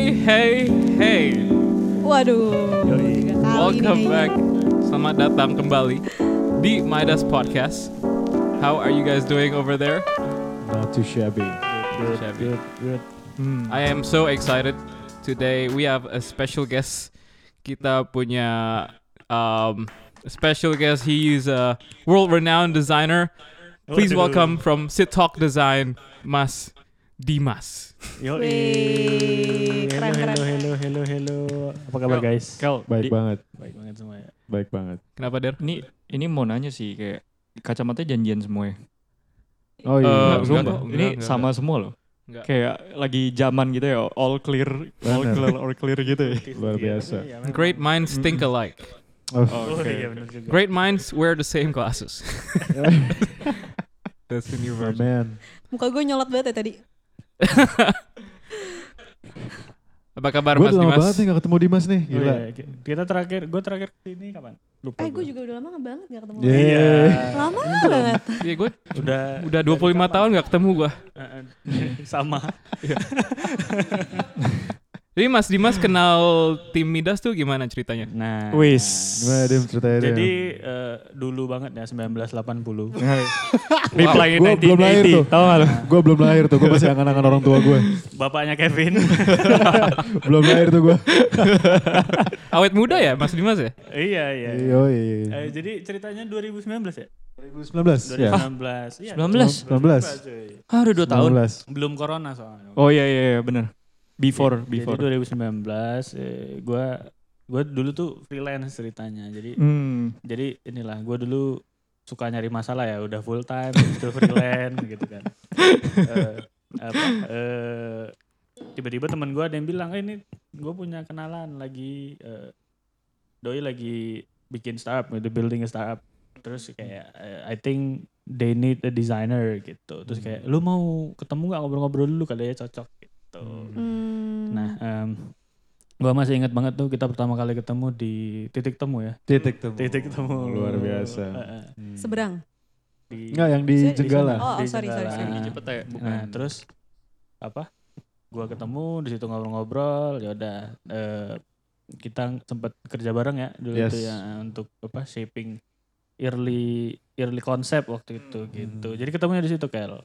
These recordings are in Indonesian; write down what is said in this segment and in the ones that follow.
Hey, hey, hey. Waduh, kali Welcome nih back. Selamat datang kembali di Midas Podcast. How are you guys doing over there? Not too shabby. Good, Shabby. good, good. Hmm. I am so excited. Today we have a special guest. Kita punya um, a special guest. He is a world-renowned designer. Please Waduh. welcome from Sit Talk Design, Mas Dimas. Yo, keren, hello, keren. hello, hello, hello, hello. Apa kabar Kel, guys? Kel, Baik di- banget, Baik banget semua ya. baik banget. Kenapa Der? Ini ini mau nanya sih kayak kacamata janjian semua ya. Oh iya, enggak Sumpah, kok, ini enggak, enggak, sama semua loh. Enggak. Kayak lagi zaman gitu ya, all clear, all Bener. clear, all clear gitu ya. Luar biasa. Iya. Great minds think alike. Oh, Oh, Oke. iya benar juga. Great minds wear the same glasses. That's the new version. man. Muka gue nyolot banget ya tadi. Apa kabar Gue Mas udah lama Dimas? banget nih gak ketemu Dimas nih, Oh, gila. iya, Kita terakhir, gue terakhir ke sini kapan? Lupa. Eh, gue juga udah lama banget gak ketemu. Yeah. Iya. Lama Ini belum. banget. Iya gue Udah udah 25 tahun gak ketemu gua. Eh, eh, sama. Jadi Mas Dimas kenal tim Midas tuh gimana ceritanya? Nah. Wis. Gimana Dim ceritanya? Jadi eh, dulu banget ya 1980. Reply in Gua belum lahir 1980. tuh. Tahu lo? Gue belum lahir tuh, gue masih angan-angan orang tua gue. Bapaknya Kevin. belum lahir tuh gue. Awet muda ya Mas Dimas ya? iya, iya. Iya, iya, iya. Eh, jadi ceritanya 2019 ya? 2019? Ya. 2019. Iya. 19? 19. cuy. Ah, udah 2 tahun. 19. Belum corona soalnya. Oh iya iya, iya bener. Before, before. Jadi 2019 eh, gua gua dulu tuh freelance ceritanya. Jadi Hmm. jadi inilah gua dulu suka nyari masalah ya, udah full time, itu freelance gitu kan. Eh, apa eh, tiba-tiba teman gua ada yang bilang, "Eh ini gua punya kenalan lagi eh, doi lagi bikin startup, gitu, building a startup." Terus kayak I think they need a designer gitu. Terus kayak lu mau ketemu nggak ngobrol-ngobrol dulu kali ya cocok gitu. Hmm. Nah, em, gua masih ingat banget tuh kita pertama kali ketemu di titik temu ya. Titik temu. Titik temu. Luar biasa. Hmm. Seberang. di, Enggak, yang di Jenggala. Oh, di oh, sorry, sorry, sorry. Di Cepet ya, bukan. Nah, terus apa? Gua ketemu di situ ngobrol-ngobrol, ya udah eh, kita sempat kerja bareng ya dulu Yes. itu ya untuk apa shaping early early konsep waktu itu gitu. Jadi ketemunya di situ Kel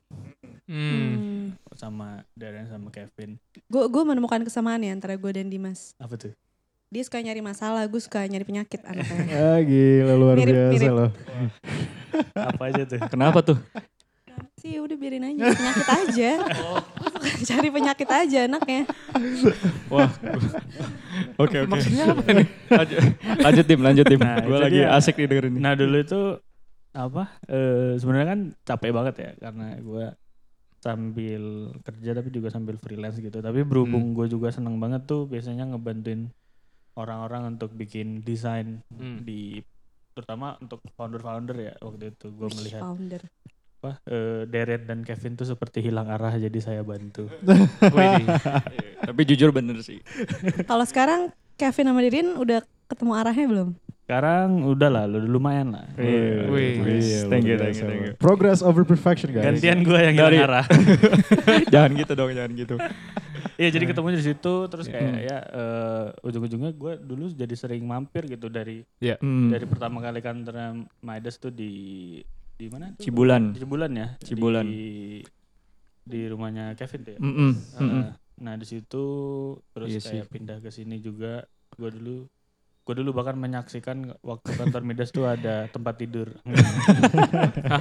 Hmm. sama Darren sama Kevin. Gue gue menemukan kesamaan ya antara gue dan Dimas. Apa tuh? Dia suka nyari masalah, gue suka nyari penyakit anaknya. Ah gila luar Mirip, biasa mirip. loh. Apa aja tuh? Kenapa tuh? Sih udah biarin aja penyakit aja. Cari penyakit aja anaknya. Wah. Oke oke. Maksudnya apa nih? Lanjut, lanjut tim, lanjut tim. Nah, Gue lagi dia. asik nih dengerin ini. Nah dulu itu apa? eh Sebenarnya kan capek banget ya karena gue sambil kerja tapi juga sambil freelance gitu. Tapi berhubung gue juga seneng banget tuh biasanya ngebantuin orang-orang untuk bikin desain Hmm. di terutama untuk founder-founder ya waktu itu gue melihat Founder. Apa eh, Darren dan Kevin tuh seperti hilang arah jadi saya bantu. Tapi jujur bener sih. Kalau sekarang Kevin sama Dirin udah ketemu arahnya belum? Sekarang udah lah, lu- lumayan lah. Iya. Wih. Iya, Thank you, thank you, thank. Progress over perfection guys. Gantian gue yang hilang Dari- arah. jangan gitu dong, jangan gitu. Iya jadi ketemunya di situ terus kayak Hmm. ya eh, ujung-ujungnya gue dulu jadi sering mampir gitu dari Hmm. dari pertama kali kantor Midas tuh di di mana? Cibulan. Di Cibulan ya. Cibulan. Di, di rumahnya Kevin tuh ya. Mm-mm, Eh, mm-mm. nah di situ terus Iya sih. kayak pindah ke sini juga gue dulu gue dulu bahkan menyaksikan waktu kantor Midas tuh ada tempat tidur.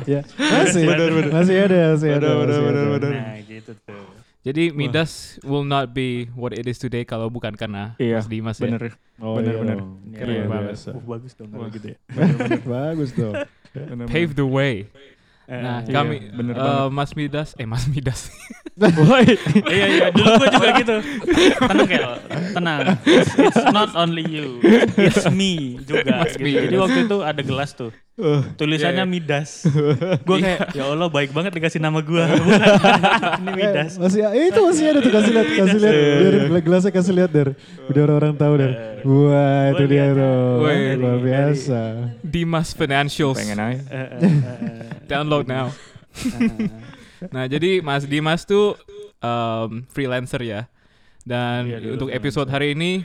Ya, masih, Bener, bener. masih ada, masih ada, Bener, masih bener, ada. bener, nah gitu tuh. Jadi Midas will not be what it is today kalau bukan karena Iya, Mas Dimas ya. Bener. Oh, Bener, iya bener. dong. Iya, Keren Luar banget. biasa. Uh, bagus dong kalau Wah. gitu ya. Bagus dong. bener, Pave the way. Eh, Nah, iya, kami bener eh, banget. Mas Midas, eh Mas Midas. Woi. iya iya dulu gue juga gitu tenang Kel tenang it's, it's not only you it's me juga Must gitu. be. jadi waktu itu ada gelas tuh tulisannya Iya, iya. Midas. Gue kayak ya Allah baik banget dikasih nama gue ini Midas. Eh, masih eh, itu masih ada tuh kasih lihat kasih lihat. Dari gelasnya kasih lihat der. Udah orang-orang tahu der. Wah itu Gua dia tuh. Luar Dari- biasa. Dimas Financials. Pengen aja. Eh, eh, eh, eh, Download now. eh, Nah, jadi Mas Dimas tuh um, freelancer ya. Dan Iya, dulu untuk episode hari ini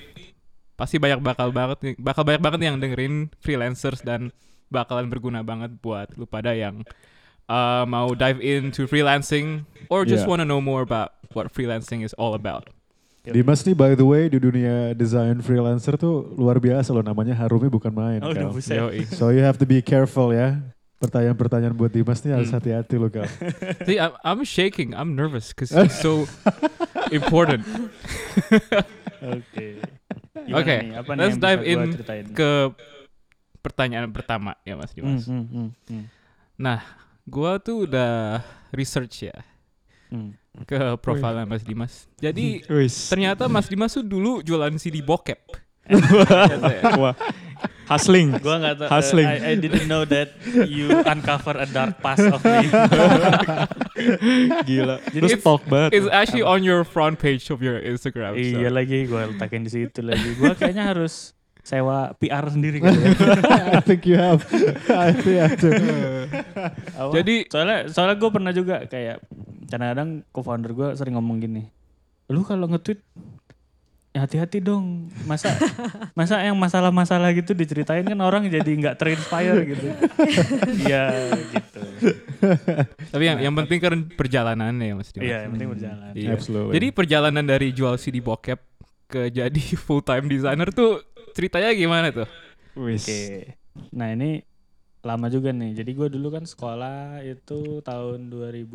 pasti banyak bakal banget bakal banyak banget yang dengerin freelancers dan bakalan berguna banget buat lu pada yang uh, mau dive into freelancing or just Yeah. wanna know more about what freelancing is all about. Dimas nih by the way di dunia desain freelancer tuh luar biasa loh namanya harumnya bukan main. Oh, Kal. Yoi. So you have to be careful ya. Pertanyaan-pertanyaan buat Dimas nih harus Hmm. hati-hati loh Kal. See, I'm, I'm shaking. I'm nervous because it's so important. Oke. Gimana Oke, nih let's dive in? Ke pertanyaan pertama ya Mas Hmm, Dimas. hmm, hmm, hmm, Nah, gua tuh udah research ya hmm. ke profilnya Mas Dimas. Jadi Wis. ternyata Mas Dimas tuh dulu jualan CD bokep. Wah. Hustling. Gua nggak tahu. uh, Hustling. I, I didn't know that you uncover a dark past of me. Gila. Jadi Lu it's- stalk banget. It's actually on your front page of your Instagram. so- iya lagi, gua letakin di situ lagi. Gua kayaknya harus sewa PR sendiri gitu ya. I think you have. I think I do. Jadi soalnya soalnya gue pernah juga kayak kadang-kadang co-founder gue sering ngomong gini, lu kalau nge-tweet ya hati-hati dong masa masa yang masalah-masalah gitu diceritain kan orang jadi nggak terinspire gitu iya gitu tapi yang yang penting kan perjalanannya ya Mas Dimas. iya yang penting berjalan Iya. Absolutely. Jadi perjalanan dari jual CD bokep ke jadi full time designer tuh ceritanya gimana tuh? Wis. oke nah ini lama juga nih jadi gue dulu kan sekolah itu tahun 2000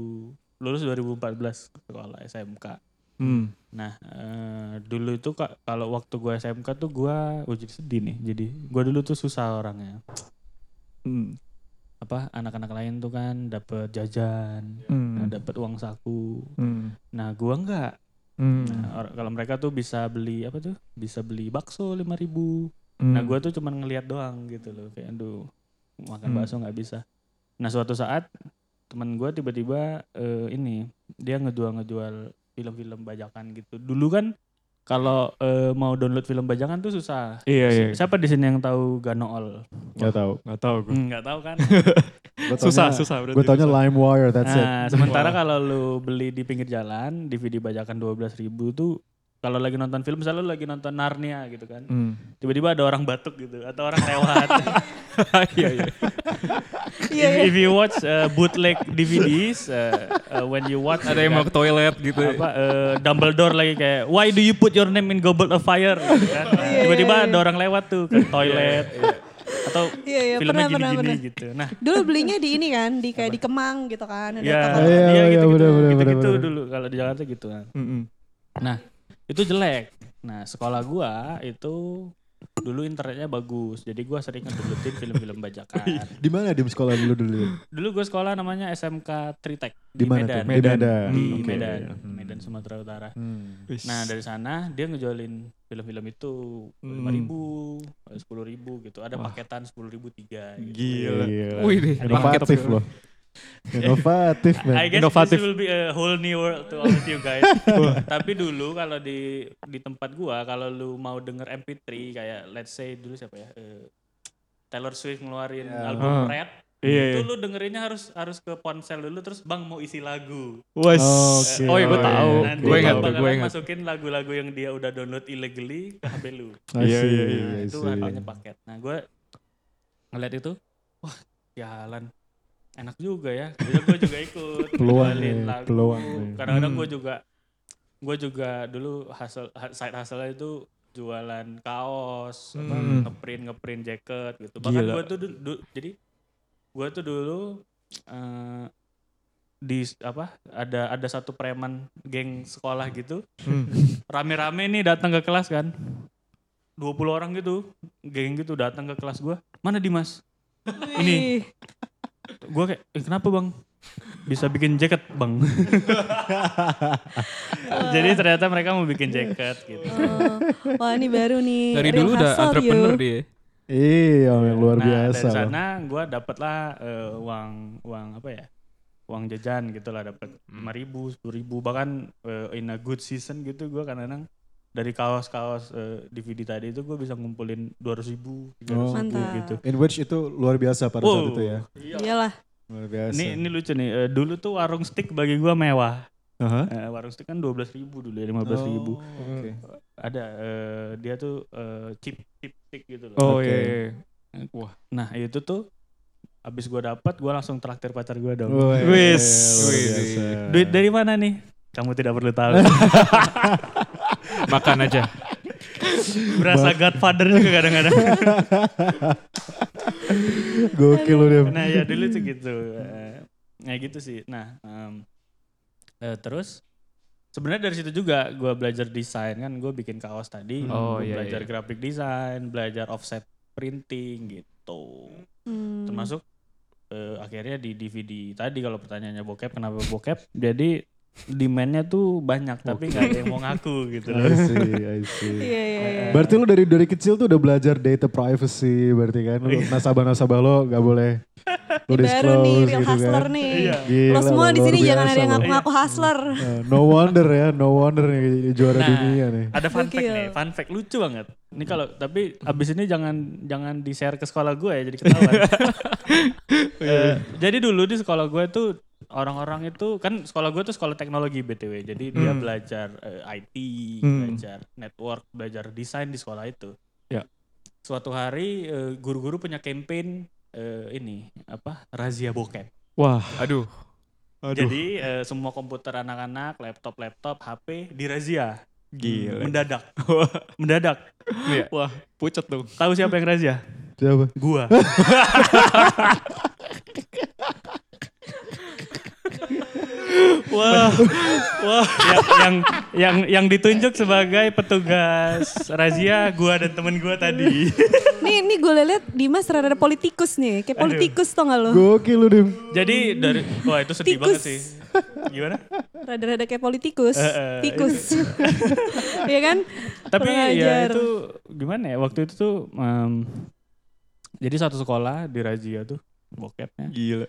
lulus 2014 sekolah SMK Hmm. Nah, eh, dulu itu kak kalau waktu gue SMK tuh gue oh, jadi sedih nih. Jadi gue dulu tuh susah orangnya. Hmm. Apa anak-anak lain tuh kan dapat jajan, Hmm. dapat uang saku. Hmm. Nah, gua enggak. Hmm. Nah, kalau mereka tuh bisa beli apa tuh? Bisa beli bakso 5000 ribu. Hmm. Nah, gua tuh cuman ngelihat doang gitu loh. Kayak aduh, makan Hmm. bakso nggak bisa. Nah, suatu saat teman gua tiba-tiba eh, ini dia ngejual-ngejual film-film bajakan gitu. Dulu kan kalau eh, mau download film bajakan tuh susah. Iya iya. Siapa di sini yang tahu Ganool? Gak tau. Gak tau gue. Hmm, Nggak tahu kan? Susah susah berarti. Gue taunya. LimeWire, that's it. Nah, sementara kalau lu beli di pinggir jalan, DVD bajakan 12.000 ribu tuh kalau lagi nonton film misalnya lu lagi nonton Narnia gitu kan. Hmm. Tiba-tiba ada orang batuk gitu atau orang lewat. Iya iya. Iya, if, iya. if you watch uh, bootleg DVDs uh, uh, when you watch Ada yang mau ke toilet gitu. apa uh, Dumbledore lagi kayak why do you put your name in goblet of fire gitu kan. Iya, Tiba-tiba ada orang lewat tuh ke toilet atau Iya, iya, filmnya gini-gini pernah. gitu. Nah, Dulu belinya di ini kan, di kayak di Kemang gitu kan. Ada ya, toko- Iya, iya iya, gitu-gitu, bener, bener, gitu-gitu bener. dulu kalau di Jakarta gitu kan. Hmm. Nah, itu jelek. Nah, sekolah gua itu dulu internetnya bagus. Jadi gua sering ngedownloadin film-film bajakan. Di mana di sekolah dulu dulu? Dulu gua sekolah namanya SMK Tritek Di di, Medan. Di Medan. Di Hmm, oke. Medan, Hmm. Medan Sumatera Utara. Hmm. Nah, dari sana dia ngejualin film-film itu Hmm. lima ribu, sepuluh ribu gitu. Ada Wah. paketan sepuluh ribu tiga. Gitu. Gila. Wih deh, Inovatif paket. loh. Inovatif man. I guess Inovatif. this will be a whole new world to all of you guys. Tapi dulu kalau di di tempat gua kalau lu mau denger MP3 kayak let's say dulu siapa ya? eh, Taylor Swift ngeluarin Ya. album Ah. Red. Iya. Itu iya. lu dengerinnya harus harus ke ponsel dulu terus Bang mau isi lagu. Wes. Oke. Oh iya gue Oh, tahu. iya. Nanti Gue ingat gue ingat. masukin lagu-lagu yang dia udah download illegally ke HP lu. Iya, iya, iya. Itu harganya paket. Nah, gue ngeliat itu, wah, jalan. Enak juga ya. Jadi gue juga ikut. Peluang nih, lagu. peluang nih. Kadang-kadang Hmm. gue juga, gue juga dulu hasil side hustle itu jualan kaos, Hmm. ngeprint ngeprint jaket gitu. Bahkan Gila. gue tuh du- du- jadi gue tuh dulu eh, di apa ada ada satu preman geng sekolah gitu Hmm. rame-rame nih datang ke kelas kan 20 orang gitu geng gitu datang ke kelas gua mana Dimas ini Gua kayak eh, kenapa bang bisa bikin jaket bang jadi ternyata mereka mau bikin jaket gitu oh. Wah ini baru nih. Dari dulu udah entrepreneur you. dia. Iya, yang luar nah biasa. dari sana gua dapet lah eh, uang uang apa ya uang jajan gitu lah dapat lima ribu sepuluh ribu bahkan eh, in a good season gitu gua kadang-kadang dari kaos-kaos eh, DVD tadi itu gue bisa ngumpulin dua ratus ribu tiga ribu Mantap. gitu In which itu luar biasa pada saat Wow. itu ya. Iyalah. Luar biasa. Ini ini lucu nih. eh, dulu tuh warung stick bagi gua mewah. Aha. Eh, warung steak kan 12 ribu dulu ya, 15 ribu. Oh, Oke. Ada, eh, dia tuh eh, chip chip stick gitu loh. Oh Oke. iya, iya. Wah. Nah itu tuh abis gua dapat, gua langsung traktir pacar gua dong. Wih, Wis. Duit dari mana nih? Kamu tidak perlu tahu. Makan aja. Berasa godfather juga kadang-kadang. Gokil lu Dem. nah ya dulu tuh gitu. Eh, Nah gitu sih. Nah em, eh, terus sebenarnya dari situ juga gue belajar desain kan. Gue bikin kaos tadi. Oh, Gua iya, belajar iya. graphic design, belajar offset printing gitu. Hmm. Termasuk eh, akhirnya di DVD tadi kalau pertanyaannya bokep kenapa bokep? Jadi demandnya tuh banyak tapi nggak ada yang mau ngaku gitu loh. I see, I see. Iya iya iya. Berarti lu dari dari kecil tuh udah belajar data privacy berarti kan lu nasabah-nasabah lo gak boleh lu Ini baru nih disclose real gitu hustler kan. nih. Iya. Gila, Lo semua di sini jangan ada yang ngaku-ngaku hustler. Eh, no wonder ya, no wonder nih juara Nah, dunia nih. Ada fun fact nih, fun fact lucu banget. Ini kalau tapi abis ini jangan jangan di share ke sekolah gue ya jadi ketahuan. Eh, jadi dulu di sekolah gue tuh orang-orang itu kan sekolah gue tuh sekolah teknologi btw. Jadi dia Hmm. belajar eh, IT, Hmm. belajar network, belajar desain di sekolah itu. Ya. Suatu hari eh, guru-guru punya campaign eh, ini apa razia bokep. Wah. Aduh. Aduh. Jadi eh, semua komputer anak-anak, laptop-laptop, HP dirazia. Gila. Mendadak. Mendadak. Iya. Wah, pucet dong. Tahu siapa yang razia? Siapa? Gua. Wah. Wah, yang, yang yang yang ditunjuk sebagai petugas razia gua dan temen gua tadi. Nih nih gue liat Dimas rada politikus nih. Kayak Aduh. politikus tau gak lo? Gokil lu Dim. Jadi dari wah itu sedih Tikus. banget sih. Gimana? Rada-rada kayak politikus. Eh, eh, Tikus. Iya kan? Tapi Kurang ya itu gimana ya waktu itu tuh em, jadi satu sekolah di razia tuh bokepnya Gila.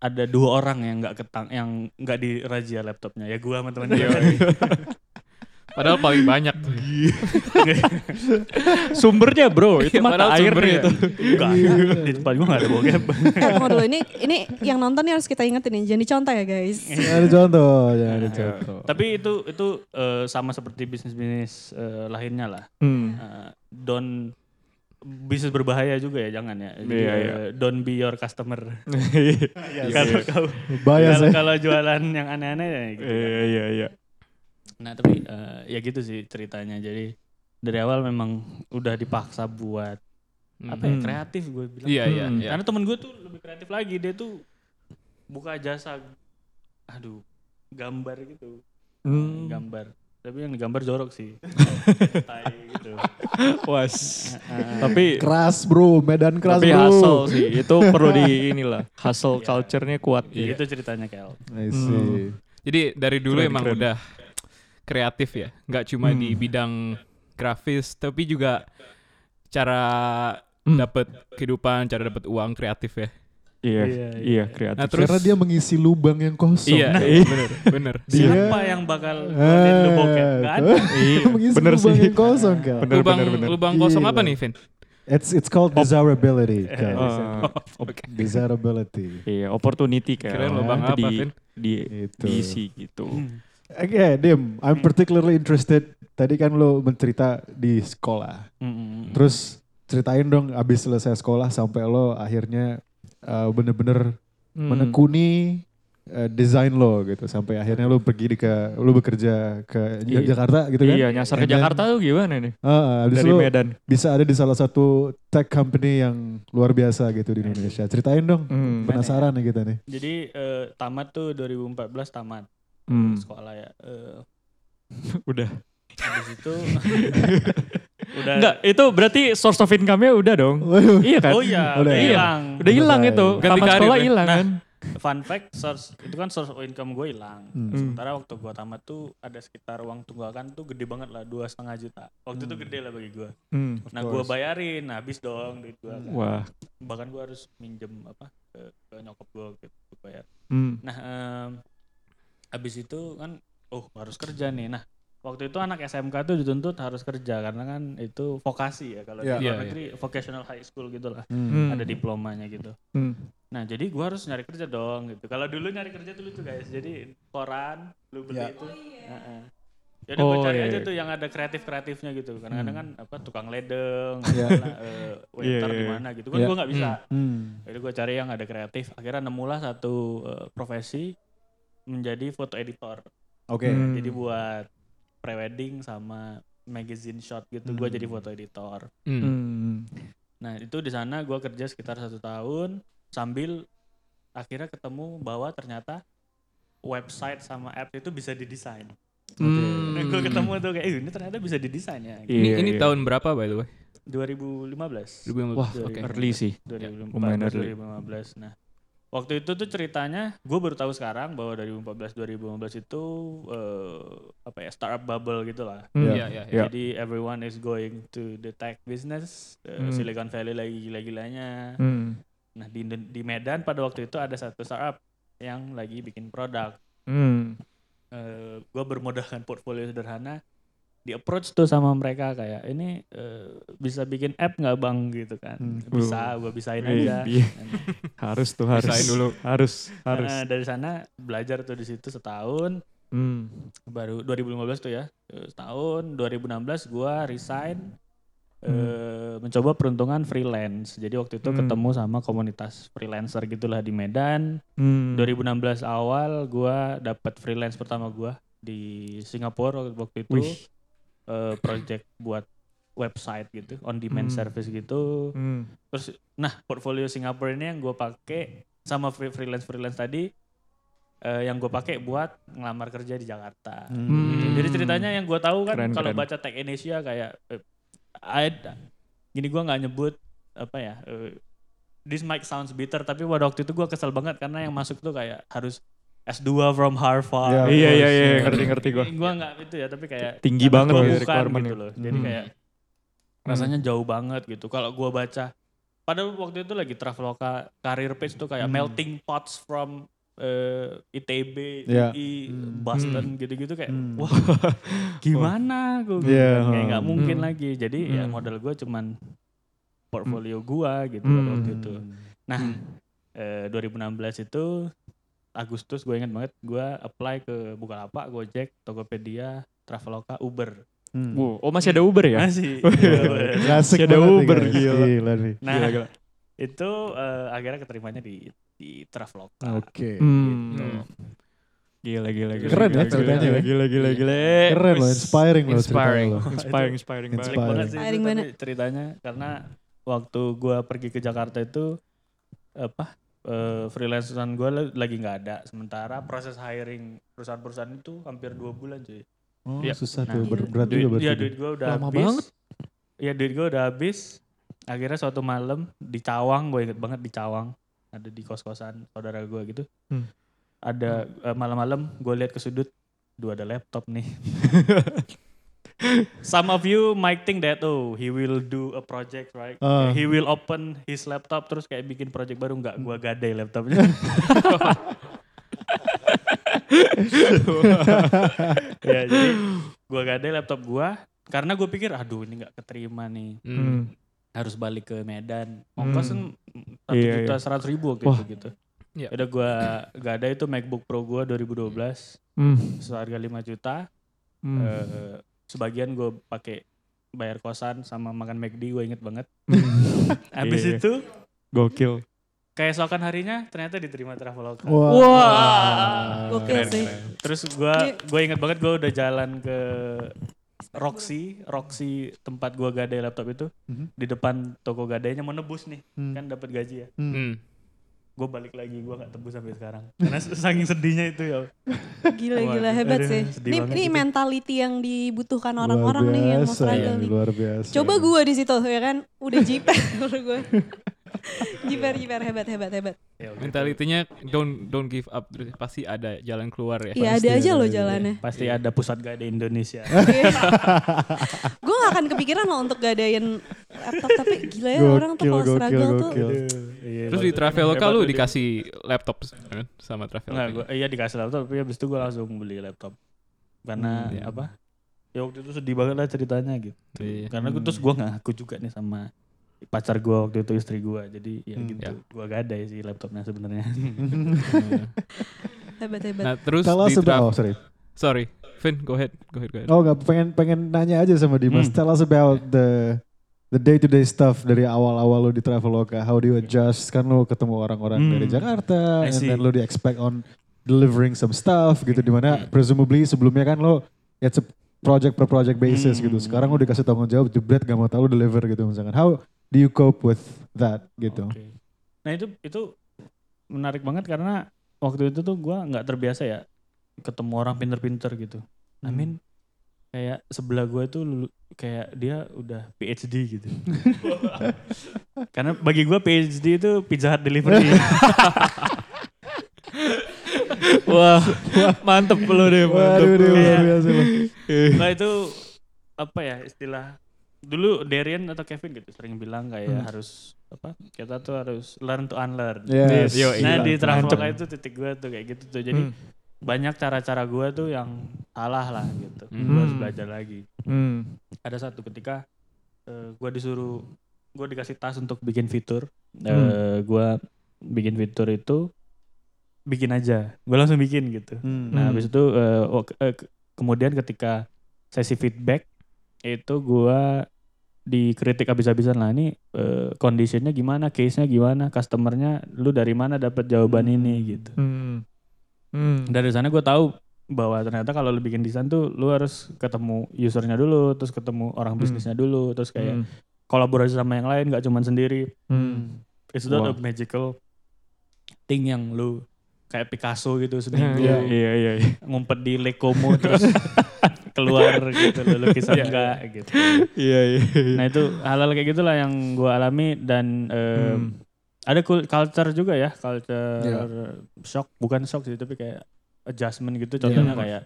Ada dua orang yang nggak ketang yang nggak di razia laptopnya ya gua sama temen Iya, gua. Padahal paling banyak tuh. Sumbernya bro, itu Iya, mata padahal air sumbernya. nih itu. Enggak, di tempat gua nggak ada bokep. Eh dulu ini ini yang nonton nih harus kita ingetin nih. Jangan dicontoh ya guys. Jangan ada contoh, jangan ada contoh. Tapi itu itu eh, sama seperti bisnis-bisnis eh, lainnya lah. Hmm. Eh, don't bisnis berbahaya juga ya jangan ya. Jadi, Iya, iya. eh, don't be your customer. Iya, Kalau iya. kalau kalau jualan yang aneh-aneh ya gitu. Iya, iya, iya. Nah tapi eh, ya gitu sih ceritanya. Jadi dari awal memang udah dipaksa buat apa ya Hmm. kreatif gue bilang. Iya, iya, Hmm. iya. Karena temen gue tuh lebih kreatif lagi. Dia tuh buka jasa, aduh gambar gitu, Hmm. gambar. Tapi yang digambar jorok sih. Tai gitu. Was. Tapi Keras bro, medan keras tapi bro. hustle sih. Itu perlu di inilah. Hustle culture-nya kuat. Ya, itu ceritanya Kel. I see. Jadi dari dulu Keren, emang keren. udah kreatif ya, nggak cuma di Hmm. bidang grafis, tapi juga cara Hmm. dapat kehidupan, cara dapat uang kreatif ya. Iya, Iya, iya, iya. kreatif. Nah, terus Karena dia mengisi lubang yang kosong. iya, Nah, bener, bener. Dia- Siapa yang bakal buatin lu bokep? Gak ada. Iya, mengisi bener lubang sih. yang kosong kan. Bener, lubang bener, bener. lubang kosong apa Gila. nih, Vin? It's it's called desirability. Eh, Kel. Oh, Desirability. iya, opportunity kayak. Keren lubang apa, di, Vin? di, Itu. diisi gitu. Oke, Dim, I'm particularly interested. Tadi kan lo mencerita di sekolah. Mm-mm. Terus ceritain dong abis selesai sekolah sampai lo akhirnya uh, bener-bener Hmm. menekuni uh, desain lo gitu sampai akhirnya lo pergi di ke lo bekerja ke Iya. Jakarta gitu kan? Iya, nyasar ke And then, Jakarta tuh gimana nih? uh, abis Dari lo Medan. bisa ada di salah satu tech company yang luar biasa gitu di Indonesia. Ceritain dong. Hmm. Penasaran nih kita nih. Jadi eh, tamat tuh 2014 tamat Hmm. sekolah ya. Eh, Udah. habis itu udah Enggak, itu berarti source of income-nya udah dong. Waduh. iya kan? Oh iya, Udah udah ya? hilang. Udah hilang itu. Ganti Tamat karir sekolah hilang Nah, kan? Fun fact, source itu kan source of income gue hilang. Hmm. Sementara waktu gue tamat tuh ada sekitar uang tunggakan tuh gede banget lah, dua setengah juta. Waktu itu gede lah bagi gue. Hmm. Nah gue bayarin, nah, habis dong duit gue. Wah. Bahkan gue harus minjem apa ke, ke nyokap gue gitu untuk bayar. Hmm. Nah, em, habis itu kan, oh harus kerja nih. Nah, waktu itu anak SMK tuh dituntut harus kerja karena kan itu vokasi ya kalau Iya. di luar Iya, negeri vocational high school gitu lah. Hmm. Hmm. Ada diplomanya gitu. Hmm. Nah jadi gue harus nyari kerja dong gitu. Kalau dulu nyari kerja tuh lucu guys. Jadi koran lu beli Ya. itu. Heeh. Ya udah gue Oh, cari iya, aja iya. tuh yang ada kreatif kreatifnya gitu. Kadang-kadang kan apa tukang ledeng, Iya. misalnya, eh, waiter Iya, di iya. mana gitu. Kan Iya. gue nggak bisa. Hmm. Jadi gue cari yang ada kreatif. Akhirnya nemulah satu eh, profesi menjadi foto editor. Oke. Hmm. Jadi buat prewedding sama magazine shot gitu. Gue Hmm. jadi foto editor. Hmm. Hmm. Nah itu di sana gue kerja sekitar satu tahun sambil akhirnya ketemu bahwa ternyata website sama app itu bisa didesain. Hmm. Nah, gue ketemu tuh kayak, eh ini ternyata bisa didesain ya. Iya, Ini, ini iya. tahun berapa by the way? 2015. 2015. Wah, Oke. early sih. 2014, Lumayan early. 2015. Nah, waktu itu tuh ceritanya, gue baru tahu sekarang bahwa 2014 2015 itu eh, apa ya startup bubble gitu lah. Iya, iya, iya. Iya. Jadi everyone is going to the tech business. Eh, Hmm. Silicon Valley lagi gila-gilanya. Hmm. Nah di di Medan pada waktu itu ada satu startup yang lagi bikin produk. Hmm. Eh gue bermodalkan portfolio sederhana. Di approach tuh sama mereka kayak ini eh, bisa bikin app nggak bang gitu kan? Hmm. Bisa, gue bisain Wih, aja. iya. harus tuh harus. Bisain dulu. Harus, harus. Nah, dari sana belajar tuh di situ setahun. Hmm. Baru 2015 tuh ya, eh, setahun. 2016 gue resign. eh, mencoba peruntungan freelance. Jadi waktu itu Hmm. ketemu sama komunitas freelancer gitulah di Medan. Hmm. 2016 awal gua dapat freelance pertama gua di Singapura waktu itu Wih. Eh, project buat website gitu on demand Hmm. service gitu Hmm. terus nah portfolio Singapura ini yang gua pakai sama freelance freelance tadi eh, yang gue pakai buat ngelamar kerja di Jakarta Hmm. Gitu. jadi ceritanya yang gua tahu kan kalau baca Tech Indonesia kayak eh, I, gini gua nggak nyebut apa ya eh, this might sounds bitter tapi pada waktu itu gua kesel banget karena yang masuk tuh kayak harus S2 from Ya, Harvard. Iya, iya, course, iya, iya. ngerti, ngerti gua. Gua nggak itu ya, tapi kayak Tinggi banget ya bukan requirement-nya. gitu loh. Jadi Hmm. kayak rasanya jauh banget gitu. Kalau gua baca padahal waktu itu lagi Traveloka career page tuh kayak Hmm. melting pots from eh, ITB, Ya. UI, Hmm. Boston gitu-gitu kayak Hmm. wah gimana gue Iya, kayak nggak hmm. mungkin Hmm. lagi. Jadi ya Hmm. modal gue cuman portfolio gua gitu Hmm. pada waktu itu. Nah, Hmm. eh, 2016 itu Agustus gue ingat banget gue apply ke Bukalapak, Gojek, Tokopedia, Traveloka, Uber. Hmm. Wow. Oh masih ada Uber ya? Masih. Iya. Asik Masih ada Uber, guys. gila. Gila nih. nah, Gila, gila. itu eh, akhirnya keterimanya di di Traveloka. Oke. Hmm. Gitu. Gila, gila, gila. Keren ya ceritanya gila, ya. Gila, gila, gila. Keren loh, inspiring loh ceritanya Inspiring. loh. Inspiring, inspiring banget. Inspiring tapi banget. ceritanya karena waktu gue pergi ke Jakarta itu apa eh, freelanceran gue lagi nggak ada sementara proses hiring perusahaan-perusahaan itu hampir dua bulan cuy Oh, Iya. susah Nah, tuh, ber- berat juga berarti. iya duit gue udah Lama habis banget. iya duit gue udah habis akhirnya suatu malam di Cawang gue inget banget di Cawang ada di kos-kosan saudara gue gitu Hmm. ada eh, malam-malam gue lihat ke sudut dua ada laptop nih Some of you might think that oh he will do a project right Ah. he will open his laptop terus kayak bikin project baru nggak gua gadai laptopnya ya jadi gua gadai laptop gua karena gue pikir aduh ini nggak keterima nih Hmm. harus balik ke Medan ongkos kan satu Iya, juta iya. seratus ribu waktu Wah. itu gitu Iya. udah gua gadai itu MacBook Pro gua 2012 Hmm. seharga 5 juta Hmm. Eh, sebagian gue pakai bayar kosan sama makan McD gue inget banget habis Iya. itu Gokil. keesokan harinya ternyata diterima Traveloka Wah. Wah. Gokil sih. terus gue gue inget banget gue udah jalan ke Roxy Roxy tempat gue gadai laptop itu Mhm. di depan toko gadainya mau nebus nih Hmm. kan dapat gaji ya Hmm. Gue balik lagi gue nggak tebus sampai sekarang karena saking sedihnya itu ya Gila-gila Waduh, hebat aduh, sih. Ini, ini mentality yang dibutuhkan orang-orang nih yang mau struggle ini, nih. Luar biasa. Coba gue di situ ya kan, udah menurut gue. jiper jiper hebat hebat hebat. Ya. Mentalitinya don't don't give up. Terus Pasti ada jalan keluar ya. Iya ada aja loh iya. jalannya. pasti ada pusat gadai Indonesia gue gak akan kepikiran loh untuk gadain laptop tapi gila ya orang tuh Gokil, kalau struggle tuh gokil. Iya, Terus di. Traveloka Hebat lu tuh dikasih laptop kan, sama Traveloka. gua, iya dikasih laptop, tapi habis itu gue langsung beli laptop. Karena Hmm. iya. apa? Ya waktu itu sedih banget lah ceritanya gitu. Iya. Karena gue terus gue ngaku juga nih sama pacar gue waktu itu istri gue jadi ya Hmm. gitu Ya. gue gadai sih laptopnya sebenarnya Hebat hebat. Nah, terus Tell us di about, tra- oh sorry. Sorry, Vin, go ahead, go ahead, go ahead. Oh nggak pengen pengen nanya aja sama Dimas. Hmm. Tell us about the the day to day stuff dari awal-awal lo di Traveloka. How do you adjust? Kan lo ketemu orang-orang Hmm. dari Jakarta, and then lo di expect on delivering some stuff gitu. Di mana presumably sebelumnya kan lo it's a project per project basis Hmm. gitu. Sekarang lo dikasih tanggung jawab, jebret gak mau tahu lo deliver gitu misalkan. How do you cope with that gitu? Oke. Nah itu itu menarik banget karena waktu itu tuh gua nggak terbiasa ya ketemu orang pinter-pinter gitu. I Hmm. mean kayak sebelah gua itu lulu- kayak dia udah PhD gitu. karena bagi gua PhD itu Pizza Hut delivery. Wah, mantep lo deh, mantep. Waduh, deh, luar biasa nah itu apa ya istilah dulu Darian atau Kevin gitu sering bilang kayak Hmm. harus apa kita tuh harus learn to unlearn. Yes. Yo, Nah di Traveloka itu titik gue tuh kayak gitu tuh. Jadi Hmm. banyak cara-cara gue tuh yang salah lah gitu. Hmm. Gue harus belajar lagi. Hmm. Ada satu ketika gue disuruh, gue dikasih tas untuk bikin fitur. Hmm. gue bikin fitur itu bikin aja. Gue langsung bikin gitu. Hmm. Nah Hmm. habis itu eh, eh, ke- kemudian ketika sesi feedback itu gue dikritik habis-habisan lah ini eh, conditionnya gimana, case-nya gimana, customernya lu dari mana dapat jawaban Hmm. ini gitu. Hmm. Hmm. Dari sana gue tahu bahwa ternyata kalau lu bikin desain tuh lu harus ketemu usernya dulu, terus ketemu orang Hmm. bisnisnya dulu, terus kayak Hmm. kolaborasi sama yang lain, gak cuman sendiri. Hmm. It's not a Wah. magical thing yang lu kayak Picasso gitu seminggu iya, iya, iya. ngumpet di Lake Como terus keluar gitu lu lukisan Iya, enggak gitu. Iya, iya. Nah itu hal-hal kayak gitulah yang gue alami dan eh, Hmm. ada culture juga ya, culture Iya. shock bukan shock sih tapi kayak adjustment gitu. Contohnya Iya. kayak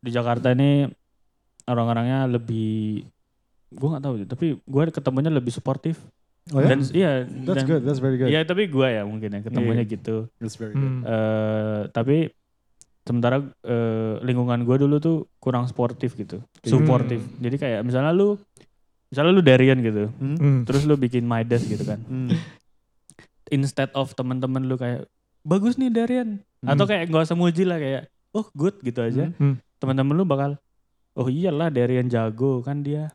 di Jakarta ini orang-orangnya lebih gue nggak tahu tapi gue ketemunya lebih suportif Oh ya? dan iya That's dan, good. That's very good. Iya tapi gue ya mungkin ya ketemunya gitu. That's very good. Eh tapi sementara eh, lingkungan gue dulu tuh kurang sportif gitu, supportif. Jadi kayak misalnya lu, misalnya lu Darian gitu, Hmm. Hmm. terus lu bikin Midas gitu kan. Hmm. Instead of temen-temen lu kayak bagus nih Darian, Hmm. atau kayak gak usah muji lah kayak oh good gitu aja. Hmm. Hmm. Temen-temen lu bakal oh iyalah Darian jago kan dia.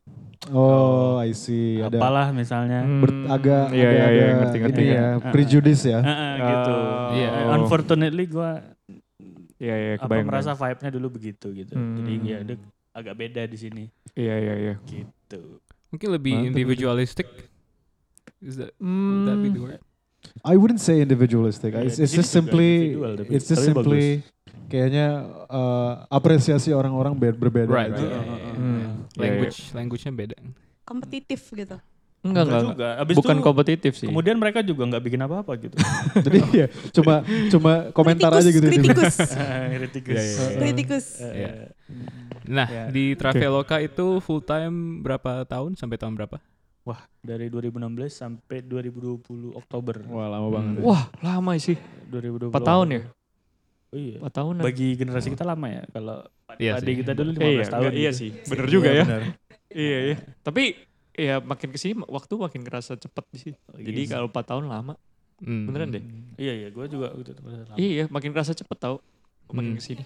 Oh, I see. Ada Apalah misalnya. ber- agak Iya, ada, iya, iya, ada ngerti, ngerti. ini ya, prejudice ya. Gitu. Iya. Unfortunately gue Iya, iya, apa merasa vibe-nya dulu begitu gitu. Jadi Hmm. ya dia agak beda di sini Iya, iya, iya. gitu. Mungkin lebih Mantap, individualistic. Is that, would that be the word? I wouldn't say individualistic. Iya, It's, it's just simply, individual, it's just tapi simply kayaknya uh, apresiasi orang-orang ber- berbeda. Right. right? Iya, iya, Uh, iya. Hmm. Iya, Language, language-nya beda. Kompetitif gitu. Enggak, Enggak enggak. juga. Abis Bukan itu, kompetitif sih. Kemudian mereka juga nggak bikin apa-apa gitu. Jadi ya cuma cuma komentar aja gitu. Kritikus. Kritikus. Iya, iya, iya. Kritikus. Eh, Iya. Nah, Ya. di Traveloka itu full time berapa tahun sampai tahun berapa? Wah, dari 2016 sampai 2020 Oktober. Wah lama banget. ya. Wah, lama sih. 2020. 4 tahun ya? Oh iya. 4 tahun. Bagi generasi kita lama ya. Kalau Iya adik sih. kita dulu 15 Eh, iya, tahun. iya gitu. sih. Bener juga ya. benar. Iya, iya. Tapi ya makin ke sini waktu makin kerasa cepet sih. Oh, iya Jadi sih. kalau 4 tahun lama. Hmm. Beneran deh. Iya iya, gue juga udah lama. Iya, makin kerasa cepet tau. Makin Hmm. ke sini.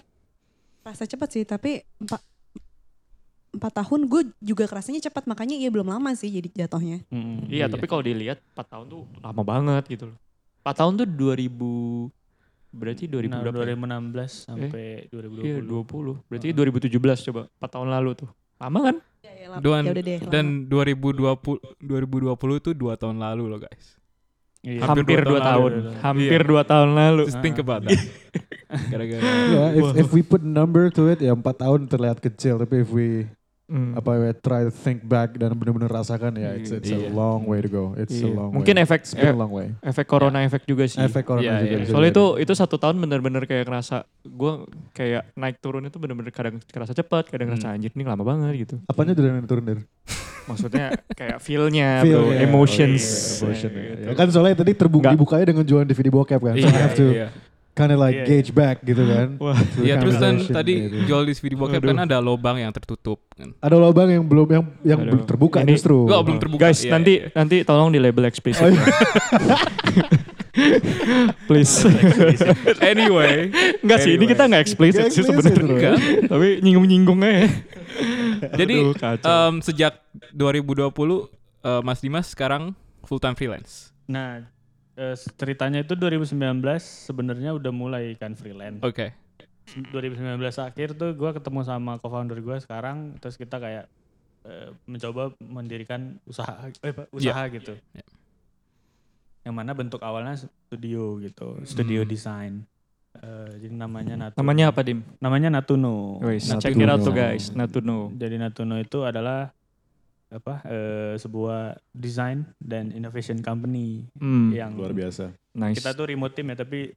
Rasa cepat sih, tapi empat, empat tahun gue juga kerasanya cepat, makanya iya belum lama sih jadi jatuhnya. Mm-mm. Iya, tapi kalau dilihat 4 tahun tuh lama banget gitu loh. 4 tahun tuh 2000 berarti 2000 Nah, berapa? ya? 2016 sampai 2020. Iya, 20. Berarti 2017 coba. 4 tahun lalu tuh. Lama kan? Ya, ya, lama. Dan, Ya udah deh. lama. dan 2020 2020 itu dua tahun lalu loh guys. Iya. Hampir 2 dua tahun tahun. lalu. Hampir 2 tahun lalu. Just think about that. Gara-gara Ya, if, if we put number to it ya empat tahun terlihat kecil tapi if we Hmm. apa we try to think back dan benar-benar rasakan ya it's, it's a Iya. long way to go. It's a Iya. long Mungkin way. efek It's been a long way. efek corona efek juga sih. Efek corona Iya, juga. bisa Soalnya itu itu satu tahun bener-bener kayak ngerasa gue kayak naik turun itu bener-bener kadang kerasa cepat, kadang ngerasa Hmm. anjir ini lama banget gitu. apanya dari turun dari? Maksudnya kayak feel-nya, Feel, bro, ya. emotions. Oh, iya, emotion, ya. Gitu. Ya kan soalnya tadi terbukti Nggak. dibukanya dengan jualan DVD bokep kan. So I Iya, have to iya. Kind of like Iya, gauge back gitu kan. Wah. Iya terus kan tadi gitu. jual di video bokep kan ada lobang yang tertutup kan. ada lubang yang belum yang yang Aduh. belum terbuka Ini- justru. Oh, belum terbuka. Guys, Iya, nanti nanti tolong di label eksplisit. Oh, iya. Please. Anyway, Enggak sih, ini kita nggak eksplisit Nggak sih sebenarnya. Tapi nyinggung-nyinggung aja. Jadi Aduh, em, sejak 2020 eh, Mas Dimas sekarang full time freelance. Nah, eh, ceritanya itu 2019 sebenarnya udah mulai kan freelance. Oke. 2019 akhir tuh gue ketemu sama co-founder gue sekarang, terus kita kayak eh, mencoba mendirikan usaha, eh, apa, usaha gitu. Ya. Yang mana bentuk awalnya studio gitu, studio Hmm. desain. Eh, jadi namanya Natuno. Namanya apa, Dim? Namanya Natuno. Natuno. check it out tuh guys, Natuno. Jadi Natuno itu adalah apa eh, sebuah design dan innovation company Hmm, yang Luar biasa. nice. kita tuh remote team ya tapi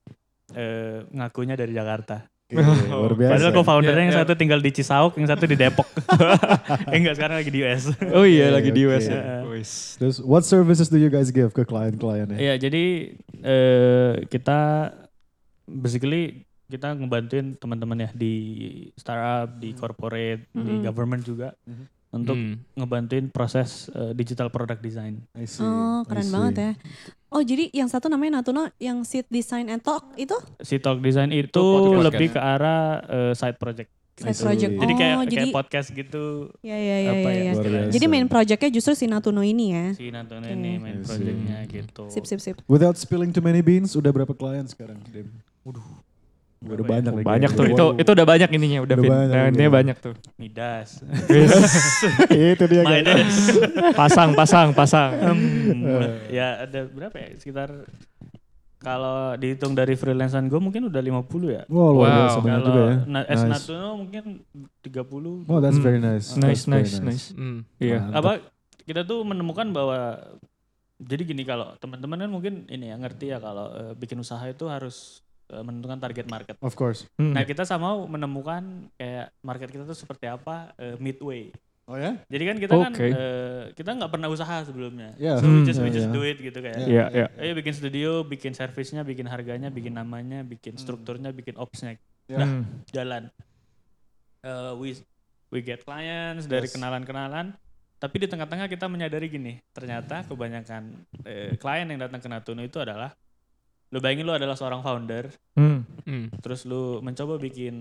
eh, ngakunya dari Jakarta. Oke, luar biasa. Padahal co-foundernya Ya, yang ya. satu tinggal di Cisauk, yang satu di Depok. eh enggak sekarang lagi di US. Oh iya, Oke, lagi di oke. US ya. Wes. Terus what services do you guys give ke klien-kliennya? Iya, jadi eh, kita basically kita ngebantuin teman-teman ya di startup, di corporate, di Mhm. government juga Mhm. Untuk Hmm. ngebantuin proses eh, digital product design. I see, Oh I keren see. banget ya. Oh jadi yang satu namanya Natuno yang Seed Design and Talk itu Si Talk Design itu podcast lebih kan? ke arah eh, side project. side see. project. Jadi kayak oh, jadi kayak podcast gitu. ya ya ya apa ya. ya ya. Luar istilahnya. biasa. Jadi main projectnya justru si Natuno ini ya. si Nathan Oke. ini main projectnya gitu. Sip sip sip. Without spilling too many beans, udah berapa klien sekarang? Dim? Udah ya? banyak lagi. Banyak ya. tuh, itu itu udah banyak ininya, udah, Udah banyak, Nah, udah. intinya banyak tuh. Midas. itu dia guys. Midas. Pasang, pasang, pasang. Eh. ya ada berapa ya? Sekitar kalau dihitung dari freelancean gue mungkin udah 50 ya. Wow, Wow. biasa banyak juga ya. na- S Nice. Natuno mungkin 30. Oh, that's Hmm. very nice. Nice, That's very nice, nice. Hmm. Iya. Mantap. apa kita tuh menemukan bahwa jadi gini kalau teman-teman kan mungkin ini ya ngerti ya kalau eh, bikin usaha itu harus menentukan target market. Of course. Hmm. Nah kita sama menemukan kayak market kita tuh seperti apa eh, midway. Oh ya? Jadi kan kita kan Oke. eh, kita nggak pernah usaha sebelumnya. Yeah. So we Hmm. just we Yeah, just yeah. do it gitu kayak. Iya, iya. Ayo bikin studio, bikin servisnya, bikin harganya, bikin namanya, bikin strukturnya, bikin opsnya Yeah. Hmm. jalan. Eh, we we get clients dari Yes. kenalan-kenalan, tapi di tengah-tengah kita menyadari gini, ternyata kebanyakan eh, klien yang datang ke Natuno itu adalah lu bayangin lu adalah seorang founder, Hmm. Hmm. terus lu mencoba bikin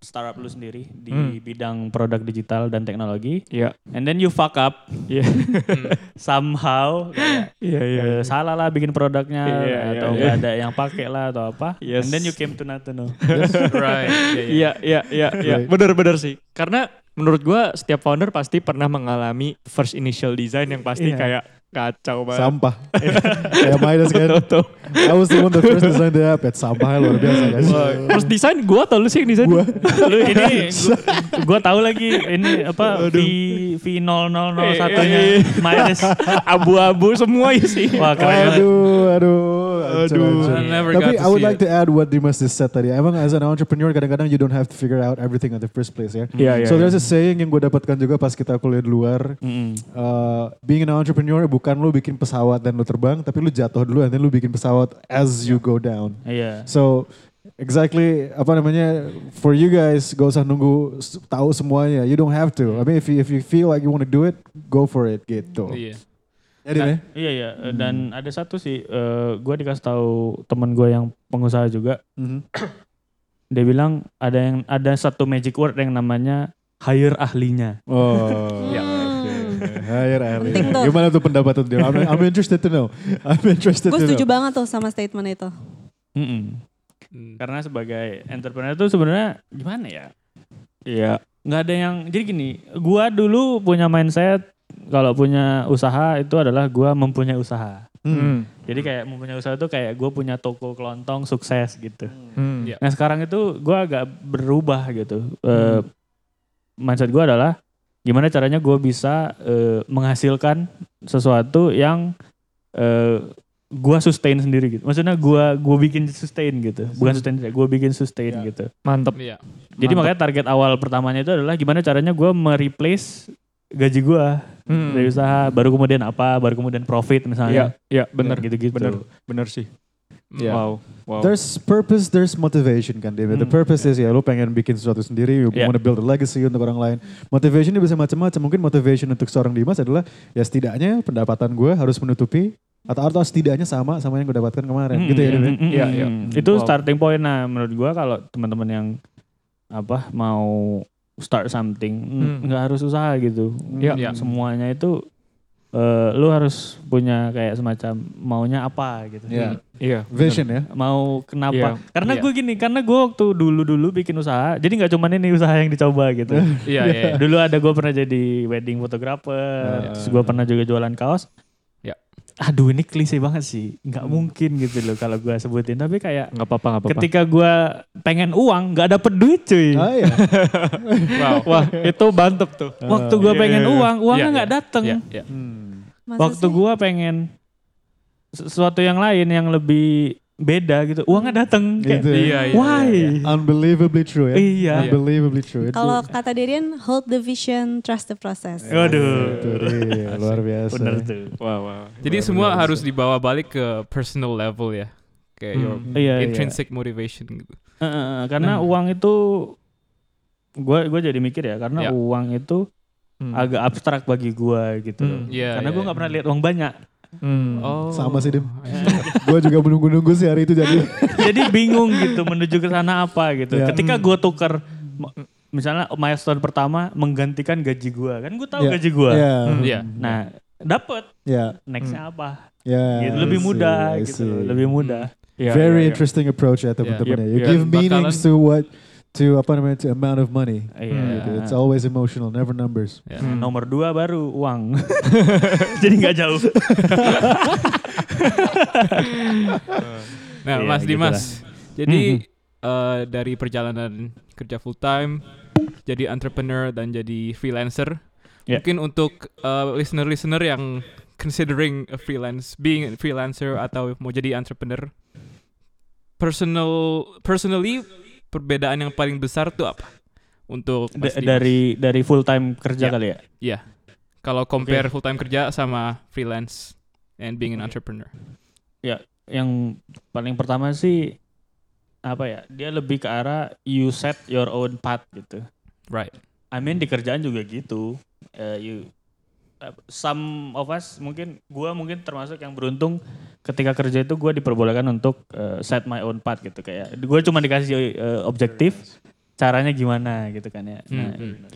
startup lu sendiri di Hmm. bidang produk digital dan teknologi, Iya. and then you fuck up Iya. somehow kayak Iya, iya. eh, salah lah bikin produknya Iya, iya, atau iya. nggak ada yang pakai lah atau apa, Yes. and then you came to Natuno. Right. Iya, iya. Iya. Right. Bener-bener sih. Karena menurut gua setiap founder pasti pernah mengalami first initial design yang pasti Iya. kayak kacau banget. Sampah. Kayak Midas kan. Tuh, tuh. I was the one that first designed the app. It's sampahnya luar biasa guys. First design gua atau lu sih yang desain? Gua. Lu ini gua, gua tahu lagi ini apa V V 0001 nya Eh, eh, eh. Midas. Abu-abu semua isi. Wah keren banget. Aduh, aduh. Aduh. never Tapi got to I would see like to add what Dimas just said tadi. Emang as an entrepreneur kadang-kadang you don't have to figure out everything at the first place ya. Iya, iya. So there's iya. a saying yang gue dapatkan juga pas kita kuliah di luar. Mm-mm. Uh, being an entrepreneur bukan lu bikin pesawat dan lu terbang, tapi lu jatuh dulu and then lu bikin pesawat as you go down. Iya. So exactly apa namanya for you guys gak usah nunggu tahu semuanya. You don't have to. I mean if you if you feel like you want to do it, go for it gitu. Iya. Ya ya? Nah, iya iya Eh, dan ada satu sih eh, gua dikasih tahu teman gue yang pengusaha juga Mhm. dia bilang ada yang ada satu magic word yang namanya hire ahlinya. Oh. Ya. Penting tuh. Gimana tuh pendapat tuh dia? I'm, I'm interested to know. I'm interested Gue setuju know. banget tuh sama statement itu. Mm-mm. Hmm. Karena sebagai entrepreneur itu sebenarnya gimana ya? Iya. nggak ada yang jadi gini gua dulu punya mindset kalau punya usaha itu adalah gua mempunyai usaha Hmm. jadi kayak mempunyai usaha itu kayak gue punya toko kelontong sukses gitu Hmm. Iya. nah sekarang itu gua agak berubah gitu Eh, mindset gua adalah gimana caranya gue bisa eh, menghasilkan sesuatu yang eh, gua sustain sendiri gitu maksudnya gua gua bikin sustain gitu bukan sustain gue bikin sustain Ya. gitu Mantep. Iya. jadi Mantap. makanya target awal pertamanya itu adalah gimana caranya gue mereplace gaji gue Hmm. dari usaha, baru kemudian apa, baru kemudian profit misalnya. iya bener. gitu-gitu. Bener, bener sih. Yeah. Wow. Wow. There's purpose, there's motivation kan David. The Hmm. purpose is ya lu pengen bikin sesuatu sendiri, you Yeah. want to build a legacy untuk orang lain. Motivation bisa macam-macam. Mungkin motivation untuk seorang Dimas adalah ya setidaknya pendapatan gue harus menutupi atau atau setidaknya sama sama yang gue dapatkan kemarin. Hmm, gitu ya hmm, David. Iya, hmm, iya. Itu Wow. starting point nah menurut gua kalau teman-teman yang apa mau start something mm, Hmm. nggak harus usaha gitu. Iya. Iya. Semuanya itu eh, lu harus punya kayak semacam maunya apa gitu. Iya. Iya. Vision ya. Mau kenapa? Iya. Karena Iya. gue gini, karena gue waktu dulu-dulu bikin usaha, jadi nggak cuman ini usaha yang dicoba gitu. Iya, iya. iya. Dulu ada gue pernah jadi wedding photographer, Ah. terus gue pernah juga jualan kaos. Aduh ini klise banget sih, nggak mungkin gitu loh kalau gue sebutin. Tapi kayak Nggak apa-apa, nggak apa-apa. ketika gue pengen uang, nggak dapet duit cuy. Ah iya. Wow. Wah, itu mantep tuh. Waktu gue Iya, pengen iya, iya. uang, uangnya Iya, nggak iya. dateng. Iya, iya. Hmm. Masa Waktu gue pengen sesuatu yang lain yang lebih beda gitu, uangnya dateng. Kayak, Gitu ya. Iya, iya. Why? iya, iya. Unbelievably true ya. Iya. Unbelievably true. Kalau kata Darian, hold the vision, trust the process. Waduh. Itu dia, luar biasa. Bener tuh. Wow, wow. Jadi semua harus dibawa balik ke personal level ya. Kayak your Hmm. Iya, iya. intrinsic motivation gitu. Eh, eh, eh, karena Nah. uang itu gue gue jadi mikir ya karena Ya. uang itu Hmm. agak abstrak bagi gue gitu Hmm. Iya, karena iya, gue iya. nggak pernah lihat uang banyak Hmm. Oh. Sama sih, Dim. gue juga menunggu-nunggu sih hari itu jadi. jadi bingung gitu menuju ke sana apa gitu Ya. ketika gue tuker m- misalnya milestone pertama menggantikan gaji gue kan gue tahu Ya. gaji gue Iya. Hmm. Iya. nah dapet Ya. nextnya apa Ya. gitu. Lebih mudah gitu lebih mudah Iya, Very iya, iya. interesting approach ya teman-teman Yep, ya. You yep. give meanings to what to apa namanya to amount of money. Iya. Gitu. It's always emotional, never numbers. Ya. Hmm. nomor dua baru uang jadi nggak jauh Nah, Iya, Mas gitu Dimas. Jadi eh, dari perjalanan kerja full time, jadi entrepreneur dan jadi freelancer. Ya. Mungkin untuk eh, listener-listener yang considering a freelance, being a freelancer atau mau jadi entrepreneur, personal personally perbedaan yang paling besar tuh apa? Untuk Dimas? dari dari full time kerja Ya. kali ya Iya. Kalau compare full time kerja sama freelance and being an entrepreneur. yang paling pertama sih apa ya dia lebih ke arah you set your own path gitu Right. I mean di kerjaan juga gitu Eh, you some of us mungkin gua mungkin termasuk yang beruntung ketika kerja itu gua diperbolehkan untuk eh, set my own path gitu kayak gue cuma dikasih eh, objektif caranya gimana gitu kan ya nah, Hmm,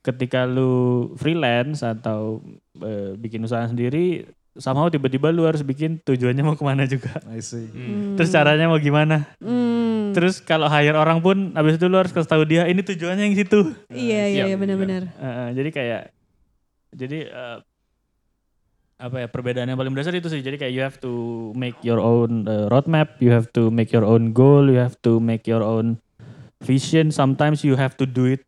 ketika lu freelance atau eh, bikin usaha sendiri somehow tiba-tiba lu harus bikin tujuannya mau ke mana juga I see. Hmm. Terus caranya mau gimana? Hmm. Terus kalau hire orang pun habis itu lu harus kasih tahu dia ini tujuannya yang situ. Iya, iya, Siap. iya benar-benar. Eh, eh, jadi kayak jadi eh, apa ya perbedaan yang paling mendasar itu sih. Jadi kayak you have to make your own eh, roadmap, you have to make your own goal, you have to make your own vision. Sometimes you have to do it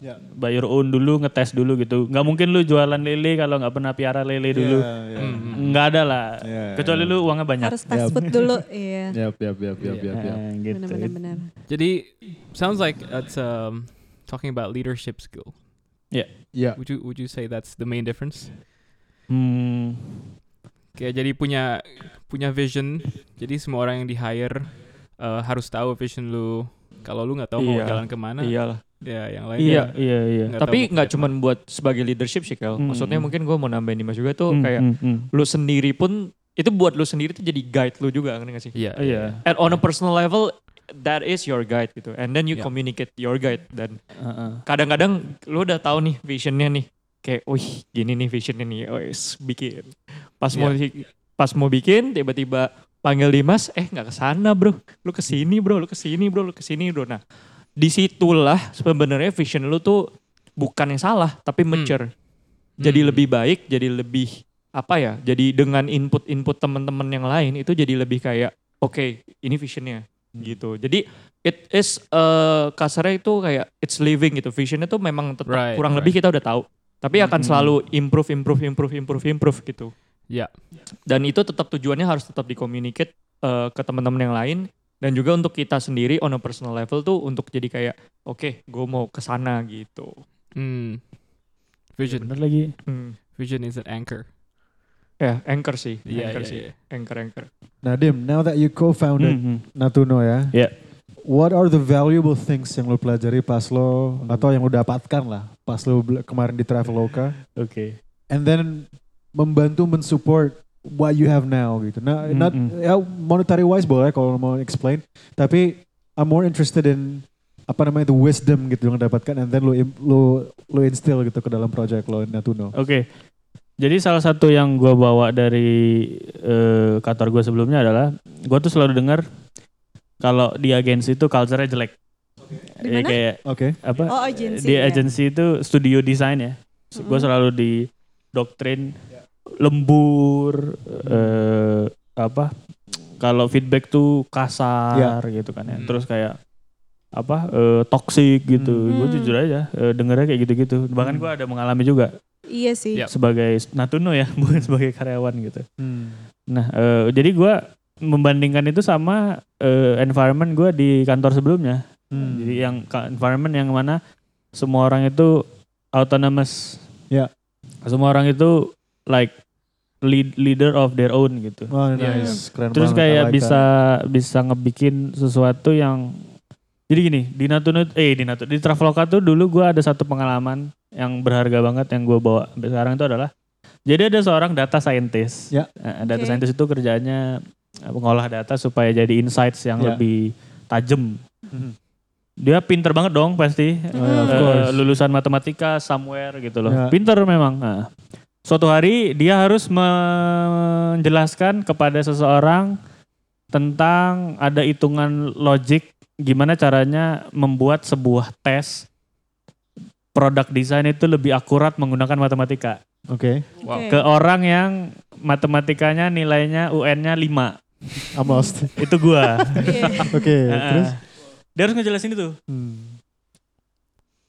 Ya. by your own dulu, ngetes dulu gitu. Nggak mungkin lu jualan lele kalau nggak pernah piara lele dulu. Yeah, yeah. Hmm. Nggak ada lah. Yeah, Kecuali yeah. lu uangnya banyak. Harus fast food dulu. Iya. Yap, yap, yap, yap, yap. Eh, gitu. Benar-benar benar. Jadi sounds like it's um talking about leadership skill. Yeah. Would you would you say that's the main difference? Hmm, Kayak jadi punya punya vision. Jadi semua orang yang di hire uh, harus tahu vision lu. Kalau lu nggak tahu mau Iya. jalan ke mana, Iyalah. ya yang lain. iya, ya iya, iya. nggak Tapi nggak mau cuman buat sebagai leadership sih, Kel. Hmm. Maksudnya mungkin gue mau nambahin Dimas juga tuh Hmm, kayak hmm, hmm. lu sendiri pun itu buat lu sendiri tuh jadi guide lu juga ngerti gak sih? Iya. Oh, iya. And on a personal level that is your guide gitu. And then you Yeah. communicate your guide dan Heeh. kadang-kadang lu udah tahu nih visionnya nih. Kayak, wih gini nih visionnya nih, wes bikin. Pas mau pas mau bikin tiba-tiba panggil Dimas, eh nggak ke sana bro, lu ke sini bro, lu ke sini bro, lu ke sini bro. Nah di situlah sebenarnya vision lu tuh bukan yang salah, tapi mature. Jadi Hmm. lebih baik, jadi lebih apa ya? Jadi dengan input-input teman-teman yang lain itu jadi lebih kayak, oke ini visionnya gitu. Jadi it is eh, kasarnya itu kayak it's living gitu. Visionnya tuh memang tetap Right, kurang right. lebih kita udah tahu. Tapi akan Hmm. selalu improve, improve, improve, improve, improve gitu. Ya. Dan itu tetap tujuannya harus tetap dikomunicate eh, ke teman-teman yang lain dan juga untuk kita sendiri on a personal level tuh untuk jadi kayak oke, gue mau ke sana gitu. Hmm. Vision. Bener lagi. Hmm. Vision is an anchor. Ya, anchor sih. Iya, anchor iya, sih. iya. Anchor, anchor. Nah Dim, now that you co-founded Mhm. Natuno ya, Ya. what are the valuable things yang lo pelajari pas lo atau yang lo dapatkan lah pas lo kemarin di Traveloka, Oke. and then membantu mensupport what you have now gitu. Nah, not Mm-mm. ya monetary wise boleh kalau mau explain, tapi I'm more interested in apa namanya the wisdom gitu yang lo dapatkan, and then lo lo lo instill gitu ke dalam project lo Natuno. Oke. Jadi salah satu yang gue bawa dari eh, kantor gue sebelumnya adalah gue tuh selalu dengar kalau di agensi itu culture-nya jelek. Di Ya, kayak Oke. apa? Oh, agensi, Di ya. agensi itu studio desain ya. Gue Mm-mm. selalu di doktrin lembur eh, apa? Kalau feedback tuh kasar gitu kan ya. Hmm. Terus kayak apa? eh, toxic gitu. Hmm. Gue jujur aja eh, dengernya kayak gitu-gitu. Bahkan Hmm. gue ada mengalami juga Iya sih. Yap. sebagai Natuno ya, bukan sebagai karyawan gitu. Hmm. Nah, eh, jadi gua membandingkan itu sama eh, environment gua di kantor sebelumnya. Hmm. Jadi yang environment yang mana semua orang itu autonomous. Ya. Semua orang itu like lead, leader of their own gitu. Oh, Iya, nice. Keren Terus banget. Kayak like bisa that. bisa ngebikin sesuatu yang jadi gini di Natuna eh di Natuna di Traveloka tuh dulu gua ada satu pengalaman yang berharga banget yang gue bawa sampai sekarang itu adalah jadi ada seorang data scientist. Ya. Eh, data Oke. scientist itu kerjanya eh, mengolah data supaya jadi insights yang Ya. lebih tajam. Mhm. Dia pinter banget dong pasti. Eh, course. lulusan matematika somewhere gitu loh. Ya. Pinter memang. Nah, suatu hari dia harus menjelaskan kepada seseorang tentang ada hitungan logik gimana caranya membuat sebuah tes produk desain itu lebih akurat menggunakan matematika. Oke. Oke. Ke orang yang matematikanya nilainya UN-nya 5. I'm lost. Itu gua. Iya. Oke. Heeh. Terus? Dia harus ngejelasin itu. Hmm.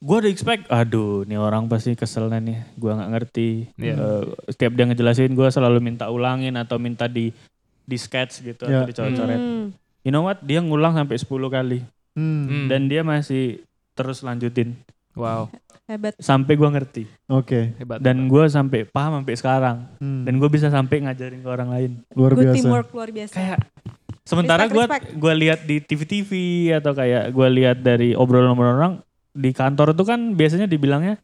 Gue udah expect, aduh nih orang pasti keselnya nih, gue nggak ngerti. Iya. Eh, setiap dia ngejelasin gue selalu minta ulangin atau minta di di sketch gitu Ya. atau dicoret-coret. Hmm. You know what? Dia ngulang sampai 10 kali Hmm. Hmm. dan dia masih terus lanjutin Wow, Hebat. sampai gue ngerti Oke. hebat. dan gue sampai paham sampai sekarang Hmm. dan gue bisa sampai ngajarin ke orang lain. luar Good biasa. teamwork luar biasa. Kayak sementara gue gue lihat di TV-TV atau kayak gue lihat dari obrolan orang di kantor itu kan biasanya dibilangnya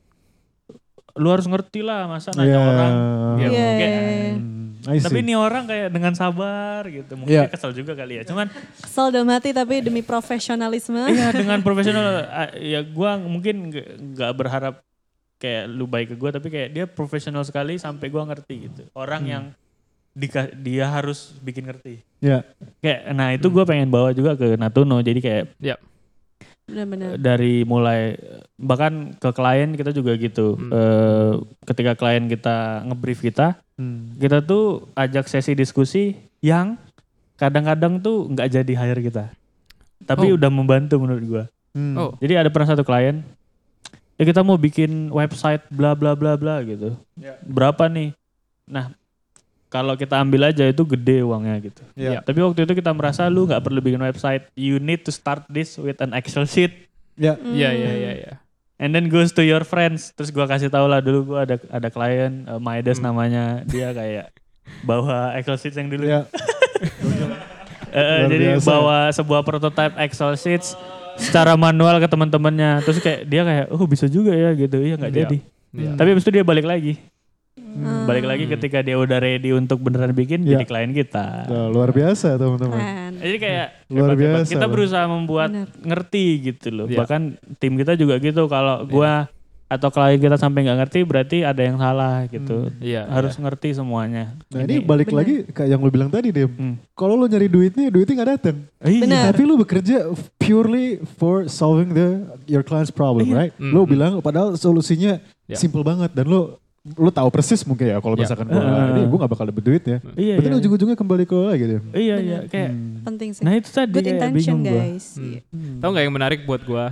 lu harus ngerti lah masa nanya Iya. orang Iya. Iya. Hmm. I Tapi see. ini orang kayak dengan sabar gitu. Mungkin Iya. dia kesel juga kali ya. Cuman Kesel dalam hati tapi demi profesionalisme. iya dengan profesional ya gua mungkin nggak berharap kayak lu baik ke gua tapi kayak dia profesional sekali sampai gua ngerti gitu. Orang Hmm. yang dika- dia harus bikin ngerti. Ya. Kayak nah itu gua pengen bawa juga ke Natuno. Jadi kayak Benar-benar. dari mulai bahkan ke klien kita juga gitu. Hmm. Eh, ketika klien kita ngebrief kita, Hmm. kita tuh ajak sesi diskusi yang kadang-kadang tuh nggak jadi hire kita. Tapi Oh. udah membantu menurut gua. Hmm. Oh. Jadi ada pernah satu klien, ya kita mau bikin website bla bla bla bla gitu. Ya. Berapa nih? Nah, kalau kita ambil aja itu gede uangnya gitu. Ya. Tapi waktu itu kita merasa lu nggak perlu bikin website. You need to start this with an Excel sheet Ya. Iya, iya, iya, iya. and then goes to your friends. Terus gua kasih tau lah dulu gua ada ada klien uh, Maides Hmm. namanya. Dia kayak bawa Excel sheet yang dulu. Ya. Eh, eh, Luar jadi biasa. bawa sebuah prototype Excel sheets secara manual ke teman-temannya. Terus kayak dia kayak, oh bisa juga ya gitu. Iya nggak Iya. jadi. Iya. Tapi habis itu dia balik lagi. Hmm. Balik lagi ketika dia udah ready untuk beneran bikin Iya. jadi klien kita. Nah, luar biasa teman-teman. Jadi kayak Luar hebat-hebat. biasa Kita berusaha membuat Benar. ngerti gitu loh. Iya. Bahkan tim kita juga gitu. Kalau gua atau klien kita sampai nggak ngerti berarti ada yang salah gitu. Iya. Harus ngerti semuanya. Nah ini balik Benar. lagi kayak yang lu bilang tadi deh. Hmm. Kalau lu nyari duitnya, duitnya nggak datang. Iya. Benar. Tapi lu bekerja purely for solving the your client's problem, Iya. right? Hmm, Lu hmm. bilang padahal solusinya Ya. simple banget dan lu lu tahu persis mungkin ya kalau Ya. misalkan gua Uh. ini gua gak bakal dapet duitnya. Iya, Berarti iya. ujung-ujungnya kembali ke lo lagi deh. Iya, iya. Kayak, Hmm. Penting sih. nah itu tadi Good kayak intention bingung gua. guys. Hmm. Iya. Tahu nggak yang menarik buat gua?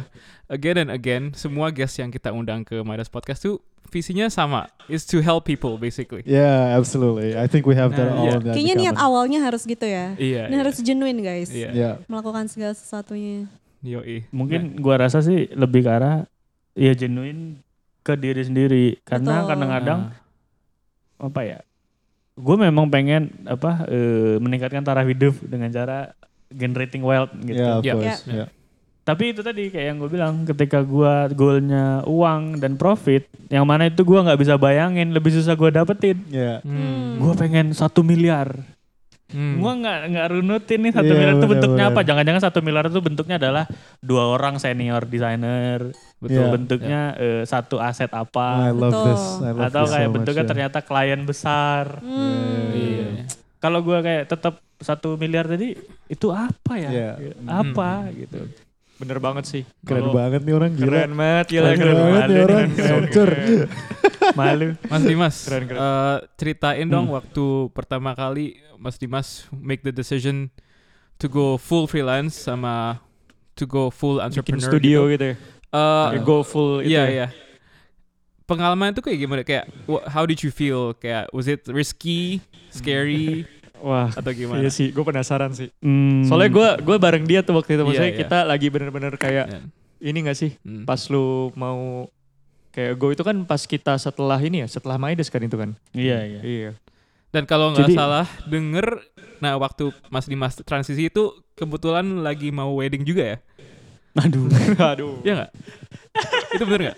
Again and again, semua guest yang kita undang ke Midas Podcast tuh visinya sama, is to help people basically. Yeah, absolutely. I think we have that Nah, all iya. in that Kayaknya niat common. awalnya harus gitu ya. Iya. Ini harus genuine guys. Iya. Yeah. Melakukan segala sesuatunya. Yoi. Mungkin gua rasa sih lebih ke arah ya genuine ke diri sendiri karena Betul. kadang-kadang Nah, apa ya gue memang pengen apa eh, meningkatkan taraf hidup dengan cara generating wealth gitu. Yeah, of Yeah. course. Yeah. Yeah. Tapi itu tadi kayak yang gue bilang ketika gue goalnya uang dan profit, yang mana itu gue nggak bisa bayangin, lebih susah gue dapetin. Yeah. Hmm. Gue pengen satu miliar. Hmm. Gue nggak nggak runutin nih satu Iya, miliar itu bentuknya bener. apa? Jangan-jangan satu miliar itu bentuknya adalah dua orang senior desainer, betul Iya. bentuknya eh, satu aset I apa, love Betul. this. I love atau this kayak so much, bentuknya yeah. ternyata klien besar. Hmm. Iya. Kalau gue kayak tetap satu miliar tadi itu apa ya? Iya. Apa gitu? Bener banget sih. Keren Kalau- banget nih orang gila. Keren banget, gila Keren keren banget nih orang. keren, keren. Hancur. Malu. Mas Dimas, Keren, keren. eh, ceritain dong waktu pertama kali Mas Dimas make the decision to go full freelance sama to go full Bikin entrepreneur. studio gitu. gitu ya. Eh, Kayak go full itu Iya ya. iya. Pengalaman itu kayak gimana? Kayak how did you feel? Kayak was it risky, scary Wah, atau gimana? iya sih, gue penasaran sih. Hmm. Soalnya gue gue bareng dia tuh waktu itu. Maksudnya Iya, iya. kita lagi bener-bener kayak Ya. ini gak sih? Hmm. Pas lu mau kayak go itu kan pas kita setelah ini ya, setelah Maides kan itu kan. Iya iya. Iya. Dan kalau nggak salah denger, nah waktu Mas Dimas transisi itu kebetulan lagi mau wedding juga ya? Aduh. Aduh. Iya nggak? itu bener nggak?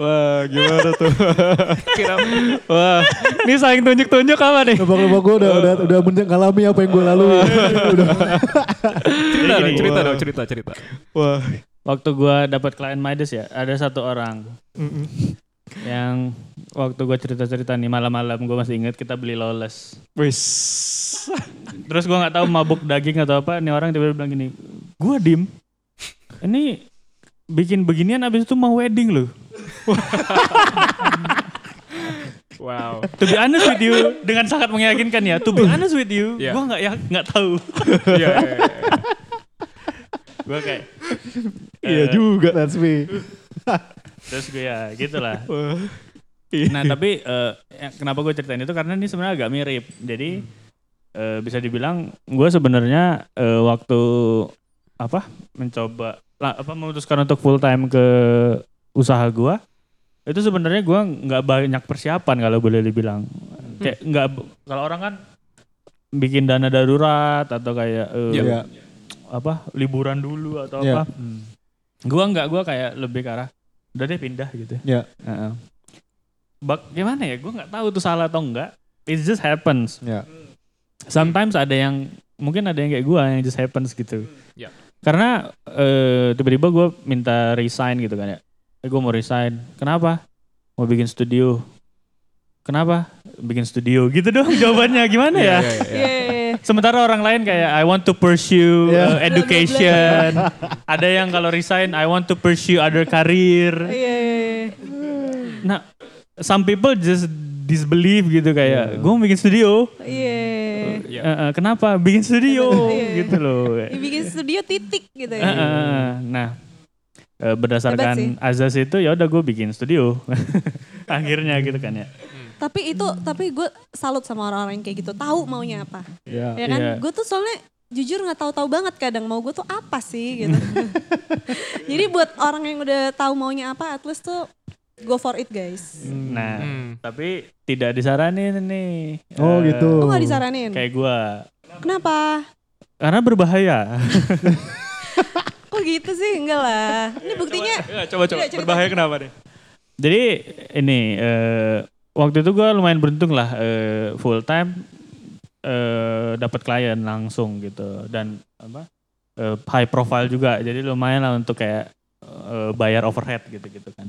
Wah, gimana tuh? Kira Wah, ini saling tunjuk-tunjuk apa nih? Nebak-nebak gue udah, udah, udah mengalami apa yang gue lalui. udah. cerita dong, cerita dong, cerita cerita. Wah. Waktu gua dapat klien Midas ya, ada satu orang Mm-mm. yang waktu gua cerita-cerita nih malam-malam gua masih ingat kita beli lawless. Wis. Terus gua nggak tahu mabuk daging atau apa, nih orang tiba-tiba bilang gini, gua dim, ini bikin beginian abis itu mau wedding loh. Wow. To be honest with you, dengan sangat meyakinkan ya. To be honest with you, Iya. gua nggak ya nggak tahu. Iya. iya, iya. gua kayak, Iya eh, juga, that's me. Terus gue ya gitulah. Nah tapi eh, yang kenapa gue ceritain itu karena ini sebenarnya agak mirip. Jadi eh, bisa dibilang gue sebenarnya eh, waktu apa mencoba lah, apa memutuskan untuk full time ke usaha gue itu sebenarnya gue nggak banyak persiapan kalau boleh dibilang. Kayak nggak kalau orang kan bikin dana darurat atau kayak eh, Iya. apa liburan dulu atau Iya. apa. Gua nggak gua kayak lebih ke arah udah deh pindah gitu. Iya. Heeh. Bak gimana ya? Gue nggak tahu itu salah atau enggak. It just happens. Ya. Sometimes ada yang mungkin ada yang kayak gua yang just happens gitu. Ya. Karena eh, tiba-tiba gue minta resign gitu kan ya. Eh, gue mau resign. Kenapa? Mau bikin studio. Kenapa? Bikin studio gitu dong jawabannya gimana ya? Iya, iya, iya. Sementara orang lain kayak I want to pursue Yeah. uh, education. Ada yang kalau resign I want to pursue other career. Nah, some people just disbelieve gitu kayak gue mau bikin studio. Iya. Iya. Eh, eh, kenapa bikin studio Iya. gitu loh. Dibikin studio titik gitu ya. eh, nah, eh, berdasarkan azas itu ya udah gue bikin studio. Akhirnya gitu kan ya. Tapi itu, tapi gue salut sama orang-orang yang kayak gitu. Tahu maunya apa. Ya. Ya kan? Iya. Gue tuh soalnya jujur nggak tahu-tahu banget kadang mau gue tuh apa sih gitu. Jadi buat orang yang udah tahu maunya apa, at least tuh go for it guys. Nah, Hmm. tapi tidak disaranin nih. Oh Eh, gitu. Lu gak disaranin? Kayak gue. Kenapa? Karena berbahaya. Kok gitu sih? Enggak lah. Ini buktinya Ya, coba coba Iya, cerita. berbahaya kenapa nih? Jadi ini eh, waktu itu gue lumayan beruntung lah eh, full time eh, dapat klien langsung gitu dan apa eh, high profile juga jadi lumayan lah untuk kayak eh, bayar overhead gitu gitu kan.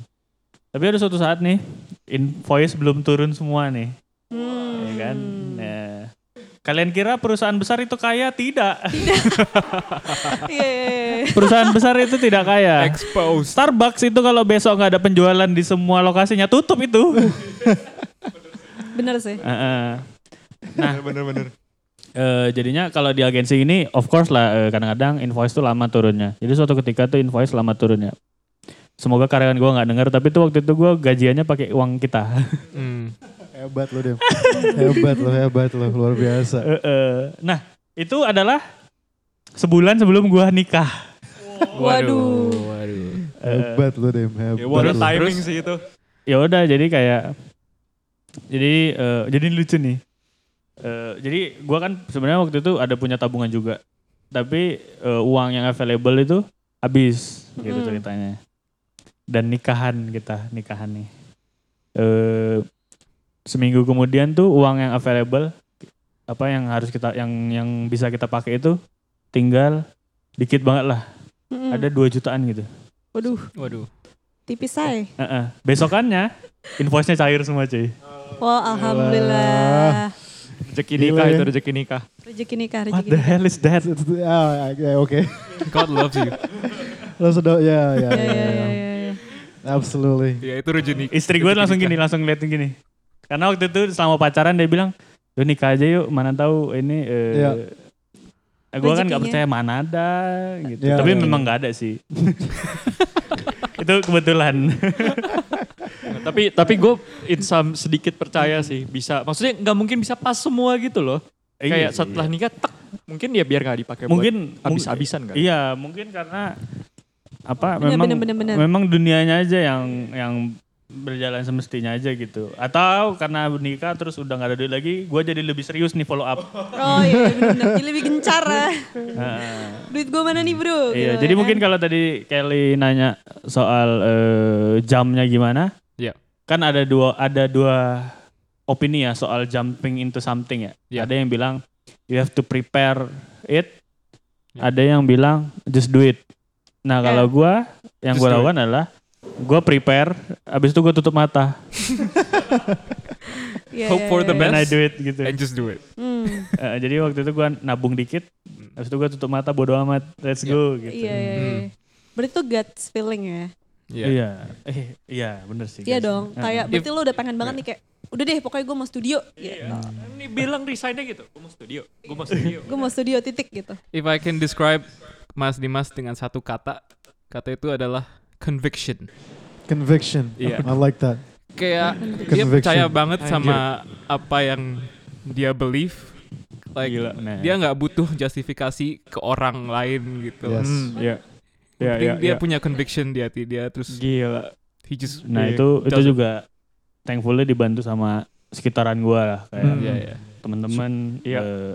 Tapi ada suatu saat nih invoice belum turun semua nih, hmm, ya kan? Nah, kalian kira perusahaan besar itu kaya? Tidak. Iya, iya, iya. perusahaan besar itu tidak kaya. Expose. Starbucks itu kalau besok nggak ada penjualan di semua lokasinya tutup itu. Bener sih. Heeh. Nah, Bener-bener. eh, jadinya kalau di agensi ini, of course lah, eh, kadang-kadang invoice tuh lama turunnya. Jadi suatu ketika tuh invoice lama turunnya. Semoga karyawan gue nggak denger, tapi tuh waktu itu gue gajiannya pakai uang kita. Hmm. Hebat lo Dem. hebat lo, hebat lo, luar biasa. Eh, eh. Nah, itu adalah sebulan sebelum gue nikah. Waduh. Waduh. Hebat lo Dem, hebat. Ya, a lo. timing Terus? sih itu. Ya udah, jadi kayak, jadi eh, jadi lucu nih. Eh, jadi gua kan sebenarnya waktu itu ada punya tabungan juga. Tapi eh, uang yang available itu habis gitu Hmm. ceritanya. Dan nikahan kita, nikahan nih. Eh seminggu kemudian tuh uang yang available apa yang harus kita yang yang bisa kita pakai itu tinggal dikit banget lah. Mm-mm. Ada 2 jutaan gitu. Waduh, Waduh. tipis say. Heeh. Besokannya invoice-nya cair semua cuy. Wah, alhamdulillah. Rezeki nikah ya. itu rezeki nikah. Rezeki nikah, What rezeki the nikah. hell is that? It's- ah, yeah, okay. God loves you. Langsung do- ya, ya, Ya, Absolutely. Ya itu rezeki. Istri gue langsung gini, langsung ngeliatin gini. Karena waktu itu selama pacaran dia bilang, "Yuk nikah aja yuk, mana tahu ini eh Iya. gue kan nggak Rezekinya. percaya mana ada gitu. Iya, Tapi iya, memang nggak ada sih. itu kebetulan. Nah, tapi tapi gue insam sedikit percaya sih bisa. Maksudnya nggak mungkin bisa pas semua gitu loh. Iya Kayak setelah iya. nikah, tek, mungkin ya biar nggak dipakai mungkin habis-habisan kan. Iya, mungkin karena apa Bener, memang bener, bener, bener. memang dunianya aja yang yang berjalan semestinya aja gitu. Atau karena nikah terus udah nggak ada duit lagi, gue jadi lebih serius nih follow up. Oh iya, bener-bener. Jadi lebih gencar ya. Heeh. Duit gue mana nih bro? Iya, Gitu jadi kan. mungkin kalau tadi Kelly nanya soal eh, jamnya gimana, Iya. kan ada dua ada dua opini ya soal jumping into something ya. Iya. Ada yang bilang you have to prepare it, Iya. ada yang bilang just do it. Nah Iya. kalau gua yang Just gua do it. lakukan adalah gua prepare, abis itu gua tutup mata, Iya, Hope iya, for the iya. best. and I do it gitu. And just do it. Hmm, Eh, jadi waktu itu gua nabung dikit, abis itu gua tutup mata bodo amat, let's Iya. go gitu. Iya, iya, iya. Hmm. Berarti tuh guts feeling ya. Iya. Iya, eh, iya bener sih. Iya guys. dong. Kayak berarti lo udah pengen banget nih kayak, udah deh pokoknya gue mau studio. Iya. Gitu. Ini bilang resignnya gitu. Gue mau studio. Gue mau studio. Gue mau studio titik gitu. If I can describe Mas Dimas dengan satu kata, kata itu adalah conviction. Conviction. Iya. I like that. Kayak dia percaya banget Anjir. sama apa yang dia believe. Like Gila, nah. dia nggak butuh justifikasi ke orang lain gitu. Yes. Hmm, iya. Iya, Penting iya, dia iya. punya conviction di hati dia terus Gila. he just Nah yeah, itu itu does it. juga thankfully dibantu sama sekitaran gua lah kayak Hmm. Iya, iya. teman-teman Iya. eh,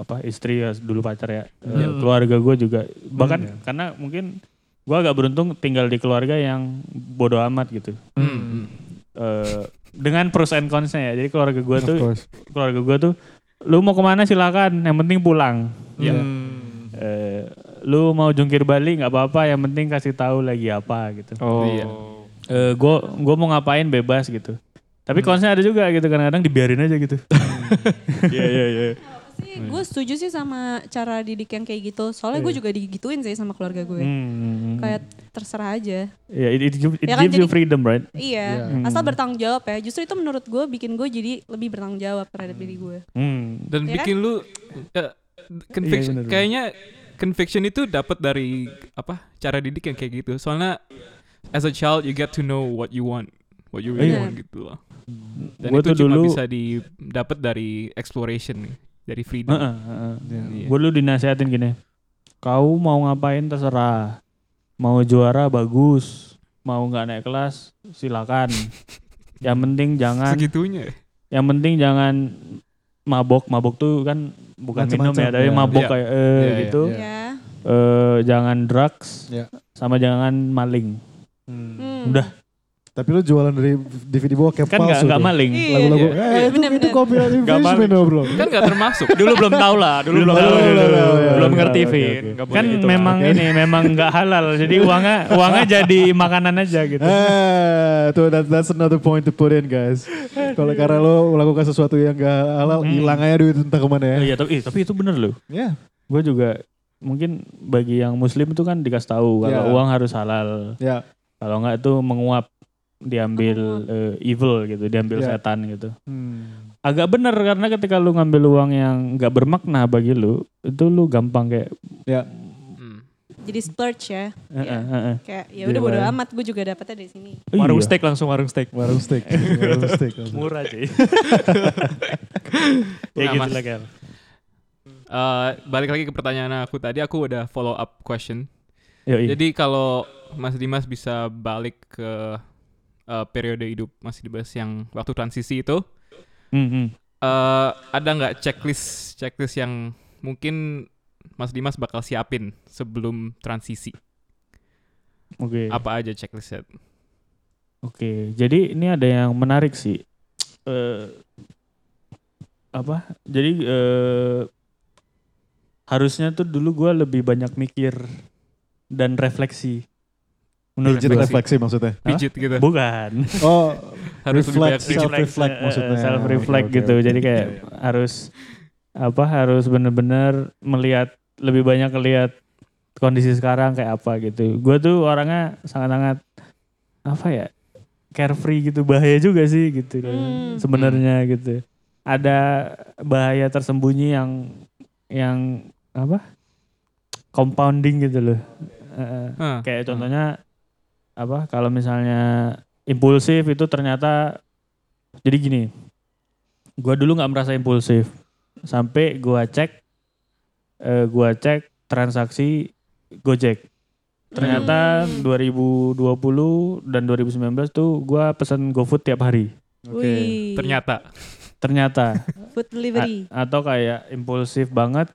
apa istri ya dulu pacar ya Hmm. keluarga gua juga bahkan Hmm. karena mungkin gua agak beruntung tinggal di keluarga yang bodoh amat gitu Hmm. Eh, dengan pros and cons-nya ya jadi keluarga gua Of tuh course. keluarga gua tuh lu mau ke mana silakan yang penting pulang. Hmm. Eh, lu mau jungkir balik nggak apa-apa yang penting kasih tahu lagi apa gitu Oh. Iya. eh gue gua mau ngapain bebas gitu. Tapi konsnya ada juga gitu kadang-kadang dibiarin aja gitu. Iya, iya, iya. Sih, gue setuju sih sama cara didik yang kayak gitu. Soalnya gue juga digituin sih sama keluarga gue. Hmm. Kayak terserah aja. Ya, it, it, give- it Ya kan, gives you jadi- freedom, right? Iya, Iya. asal bertanggung jawab ya. Justru itu menurut gue bikin gue jadi lebih bertanggung jawab terhadap diri gue. Hmm. Dan Iya bikin lu ya, conviction Iya, bener, kayaknya conviction itu dapat dari apa? Cara didik yang kayak gitu. Soalnya as a child you get to know what you want, what you really Iya. want gitu loh. Dan Gua itu tuh cuma dulu- bisa didapat dari exploration nih, dari freedom. Heeh, heeh. Iya. Gue dulu dinasehatin gini. Kau mau ngapain terserah. Mau juara bagus. Mau nggak naik kelas silakan. yang penting jangan Segitunya. ya? yang penting jangan mabok mabok tuh kan bukan minum Macam-macam, ya tapi ya. mabok Iya. kayak eh, Iya, iya, gitu iya. Ya. Eh, jangan drugs Iya. sama jangan maling Hmm. udah Tapi lu jualan dari DVD bokep kan palsu nggak tuh. maling Iya. Lagu-lagu, Iya. eh Iya, itu, bener, itu copyright infringement loh bro. Kan nggak termasuk. Dulu belum tahu lah, dulu belum dulu. belum ngerti Vin. kan gitu. memang ini memang nggak halal jadi uangnya uangnya jadi makanan aja gitu Eh, tuh that, that's another point to put in guys. Kalau karena lo melakukan sesuatu yang gak halal, Hmm. hilang aja duit entah ke mana ya. iya tapi ih, tapi itu bener loh Ya, gue juga mungkin bagi yang muslim itu kan dikasih tahu kalau Iya. uang harus halal ya. kalau nggak itu menguap diambil eh, evil gitu diambil Iya. setan gitu Hmm. agak bener karena ketika lu ngambil uang yang nggak bermakna bagi lu itu lu gampang kayak Ya, Hmm. Jadi splurge ya. eh, eh, eh. Kayak ya udah bodo bayar. amat gue juga dapetnya dari sini. Oh, Warung iya. steak langsung warung steak. warung steak. warung steak. murah cuy ya Nah, gitu lah Kel. Eh, balik lagi ke pertanyaan aku tadi, aku udah follow up question. Yoi. Jadi kalau Mas Dimas bisa balik ke eh, periode hidup Mas Dimas yang waktu transisi itu, Hmm, hmm. eh ada nggak checklist checklist yang mungkin Mas Dimas bakal siapin sebelum transisi? Oke. Apa aja checklistnya? Oke, jadi ini ada yang menarik sih. Eh apa? Jadi eh harusnya tuh dulu gue lebih banyak mikir dan refleksi. Menurut Pijit refleksi maksudnya. Pijit gitu. Bukan. Oh, Harus reflect, self reflect maksudnya. Self reflect oke, gitu. oke. Jadi kayak Iya, iya. harus apa? Harus bener-bener melihat lebih banyak lihat kondisi sekarang kayak apa gitu. Gue tuh orangnya sangat-sangat apa ya? carefree gitu bahaya juga sih gitu Hmm. sebenarnya gitu. Ada bahaya tersembunyi yang yang apa? compounding gitu loh. Hah. kayak contohnya apa kalau misalnya impulsif itu ternyata jadi gini gua dulu nggak merasa impulsif sampai gua cek eh, gua cek transaksi Gojek ternyata 2020 dan 2019 tuh gua pesen GoFood tiap hari Oke. Wih. Ternyata. ternyata Food delivery. A- atau kayak impulsif banget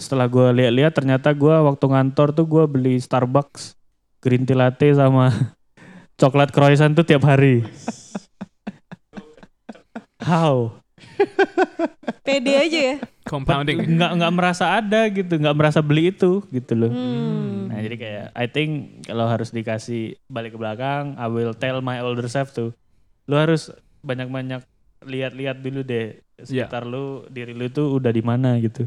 setelah gua lihat-lihat ternyata gua waktu ngantor tuh gua beli Starbucks green tea latte sama coklat croissant tuh tiap hari how Pede aja ya. Compounding. nggak nggak merasa ada gitu nggak merasa beli itu gitu loh Hmm. nah jadi kayak I think kalau harus dikasih balik ke belakang I will tell my older self tuh lu harus banyak-banyak lihat-lihat dulu deh sekitar lu diri lu tuh udah di mana gitu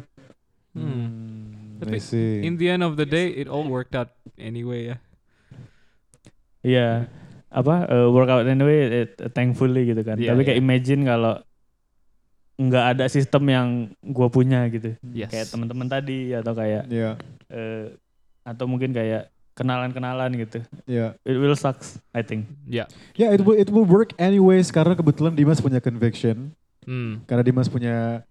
Hmm. I Tapi see. In the end of the day, it all worked out anyway ya. Iya, apa uh, workout anyway, it, thankfully gitu kan. Iya, Tapi kayak iya. imagine kalau nggak ada sistem yang gue punya gitu, Yes. kayak teman-teman tadi atau kayak Ya, eh, atau mungkin kayak kenalan-kenalan gitu. ya. It will sucks, I think. Ya. Ya, it will it will work anyways karena kebetulan Dimas punya conviction. Hmm. Karena Dimas punya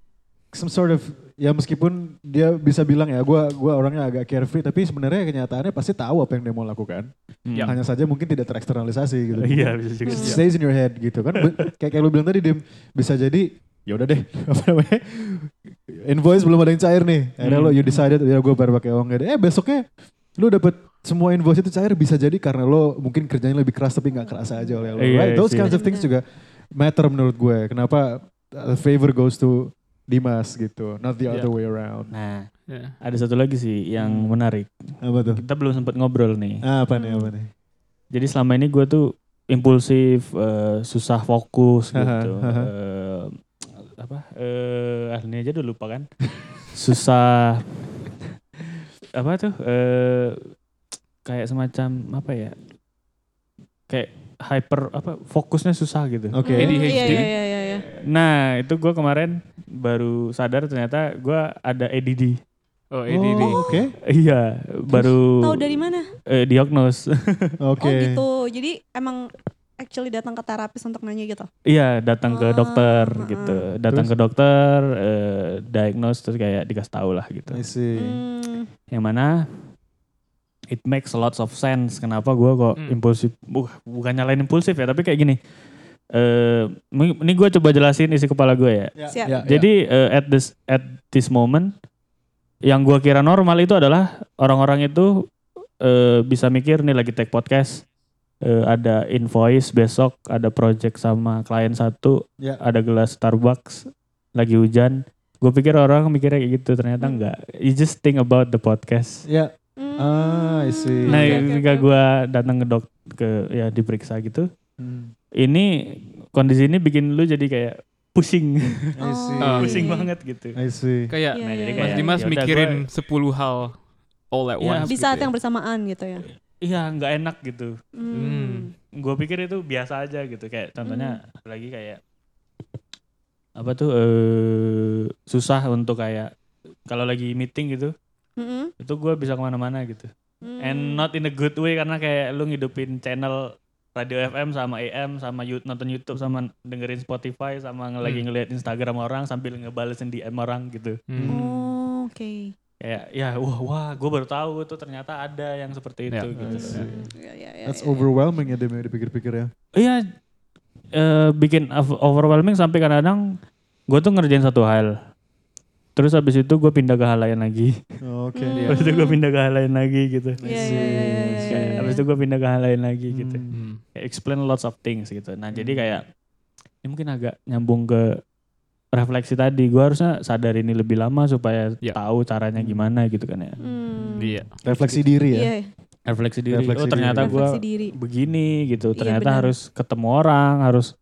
some sort of ya meskipun dia bisa bilang ya gua gua orangnya agak carefree tapi sebenarnya kenyataannya pasti tahu apa yang dia mau lakukan. Hmm. Hanya saja mungkin tidak tereksternalisasi gitu. Iya bisa juga. It stays in your head gitu kan. Kayak kayak lu bilang tadi Dim, bisa jadi ya udah deh apa namanya invoice belum ada yang cair nih. Akhirnya Hmm. lo you decided ya gue baru pakai uang gede. Eh besoknya lu dapet semua invoice itu cair bisa jadi karena lo mungkin kerjanya lebih keras tapi nggak kerasa aja oleh lo. Iya, right? Those sih. kinds of things juga matter menurut gue. Kenapa uh, favor goes to Dimas gitu, not the Yeah. other way around. Nah, Ya. ada satu lagi sih yang Hmm. menarik. Apa tuh? Kita belum sempat ngobrol nih. Ah, apa nih apa nih? Jadi selama ini gue tuh impulsif, eh, susah fokus gitu. Eh, apa? Eh, ah, ini aja udah lupa kan. susah apa tuh? Eh, kayak semacam apa ya? Kayak hyper apa? Fokusnya susah gitu. Oke. Hmm, ADHD. Iya, iya, iya, iya, iya. Nah itu gue kemarin baru sadar ternyata gue ada ADD. Oh, ADD. Oh, Oke. Iya, baru Tahu dari mana? eh, diagnos. Oke. Oh gitu. Jadi emang actually datang ke terapis untuk nanya gitu. Iya, datang ke Ah, dokter ah, gitu. Datang Terus? ke dokter, eh, diagnose terus kayak dikasih tahu lah gitu. I see. Hmm. Yang mana it makes lots of sense kenapa gue kok Hmm. impulsif. Buh, bukan nyalain impulsif ya, tapi kayak gini. Eh, ini gue coba jelasin isi kepala gue ya. Siap. Ya, ya. Jadi eh, at this at this moment yang gua kira normal itu adalah orang-orang itu eh, bisa mikir nih lagi take podcast eh, ada invoice besok ada project sama klien satu Ya. ada gelas Starbucks lagi hujan gue pikir orang mikirnya kayak gitu ternyata Hmm. enggak you just think about the podcast Ya. Ah, I see. nah ketika gua datang ke dok ke ya diperiksa gitu Hmm. ini kondisi ini bikin lu jadi kayak pusing I see. Oh. pusing banget gitu I see. Kayak Iya, Nah, iya, jadi iya. Mas kayak, Dimas yaudah mikirin gua- 10 hal all at Iya, once. Di gitu saat ya. yang bersamaan gitu ya. iya nggak enak gitu Hmm. gue pikir itu biasa aja gitu kayak contohnya Hmm. lagi kayak apa tuh eh susah untuk kayak kalau lagi meeting gitu Mm-mm. itu gue bisa ke mana-mana gitu Hmm. and not in a good way karena kayak lu ngidupin channel radio FM sama AM sama you- nonton YouTube sama dengerin Spotify sama nge- lagi Hmm. ngeliat Instagram orang sambil ngebalesin DM orang gitu Hmm. Oh, oke. kayak ya wah wah gue baru tahu tuh ternyata ada yang seperti Ya. itu gitu I see. Ya, ya, ya, That's ya, ya. overwhelming ya Dim ya dipikir-pikir ya. Iya, eh, bikin ov- overwhelming sampai kadang-kadang gue tuh ngerjain satu hal. Terus habis itu gue pindah ke hal lain lagi. Oke. Hmm. Habis itu gue pindah ke hal lain lagi gitu. Iya, iya, iya, iya, iya, Kayak, iya. Habis itu gue pindah ke hal lain lagi gitu. Hmm. Kayak explain lots of things gitu. Nah jadi kayak ini mungkin agak nyambung ke refleksi tadi. Gue harusnya sadar ini lebih lama supaya Ya. tahu caranya gimana gitu kan ya. Hmm. Iya. Refleksi diri ya. Iya, Refleksi diri. Refleksi oh ternyata diri. gue refleksi diri. begini gitu. Iya, Ternyata benar. harus ketemu orang, harus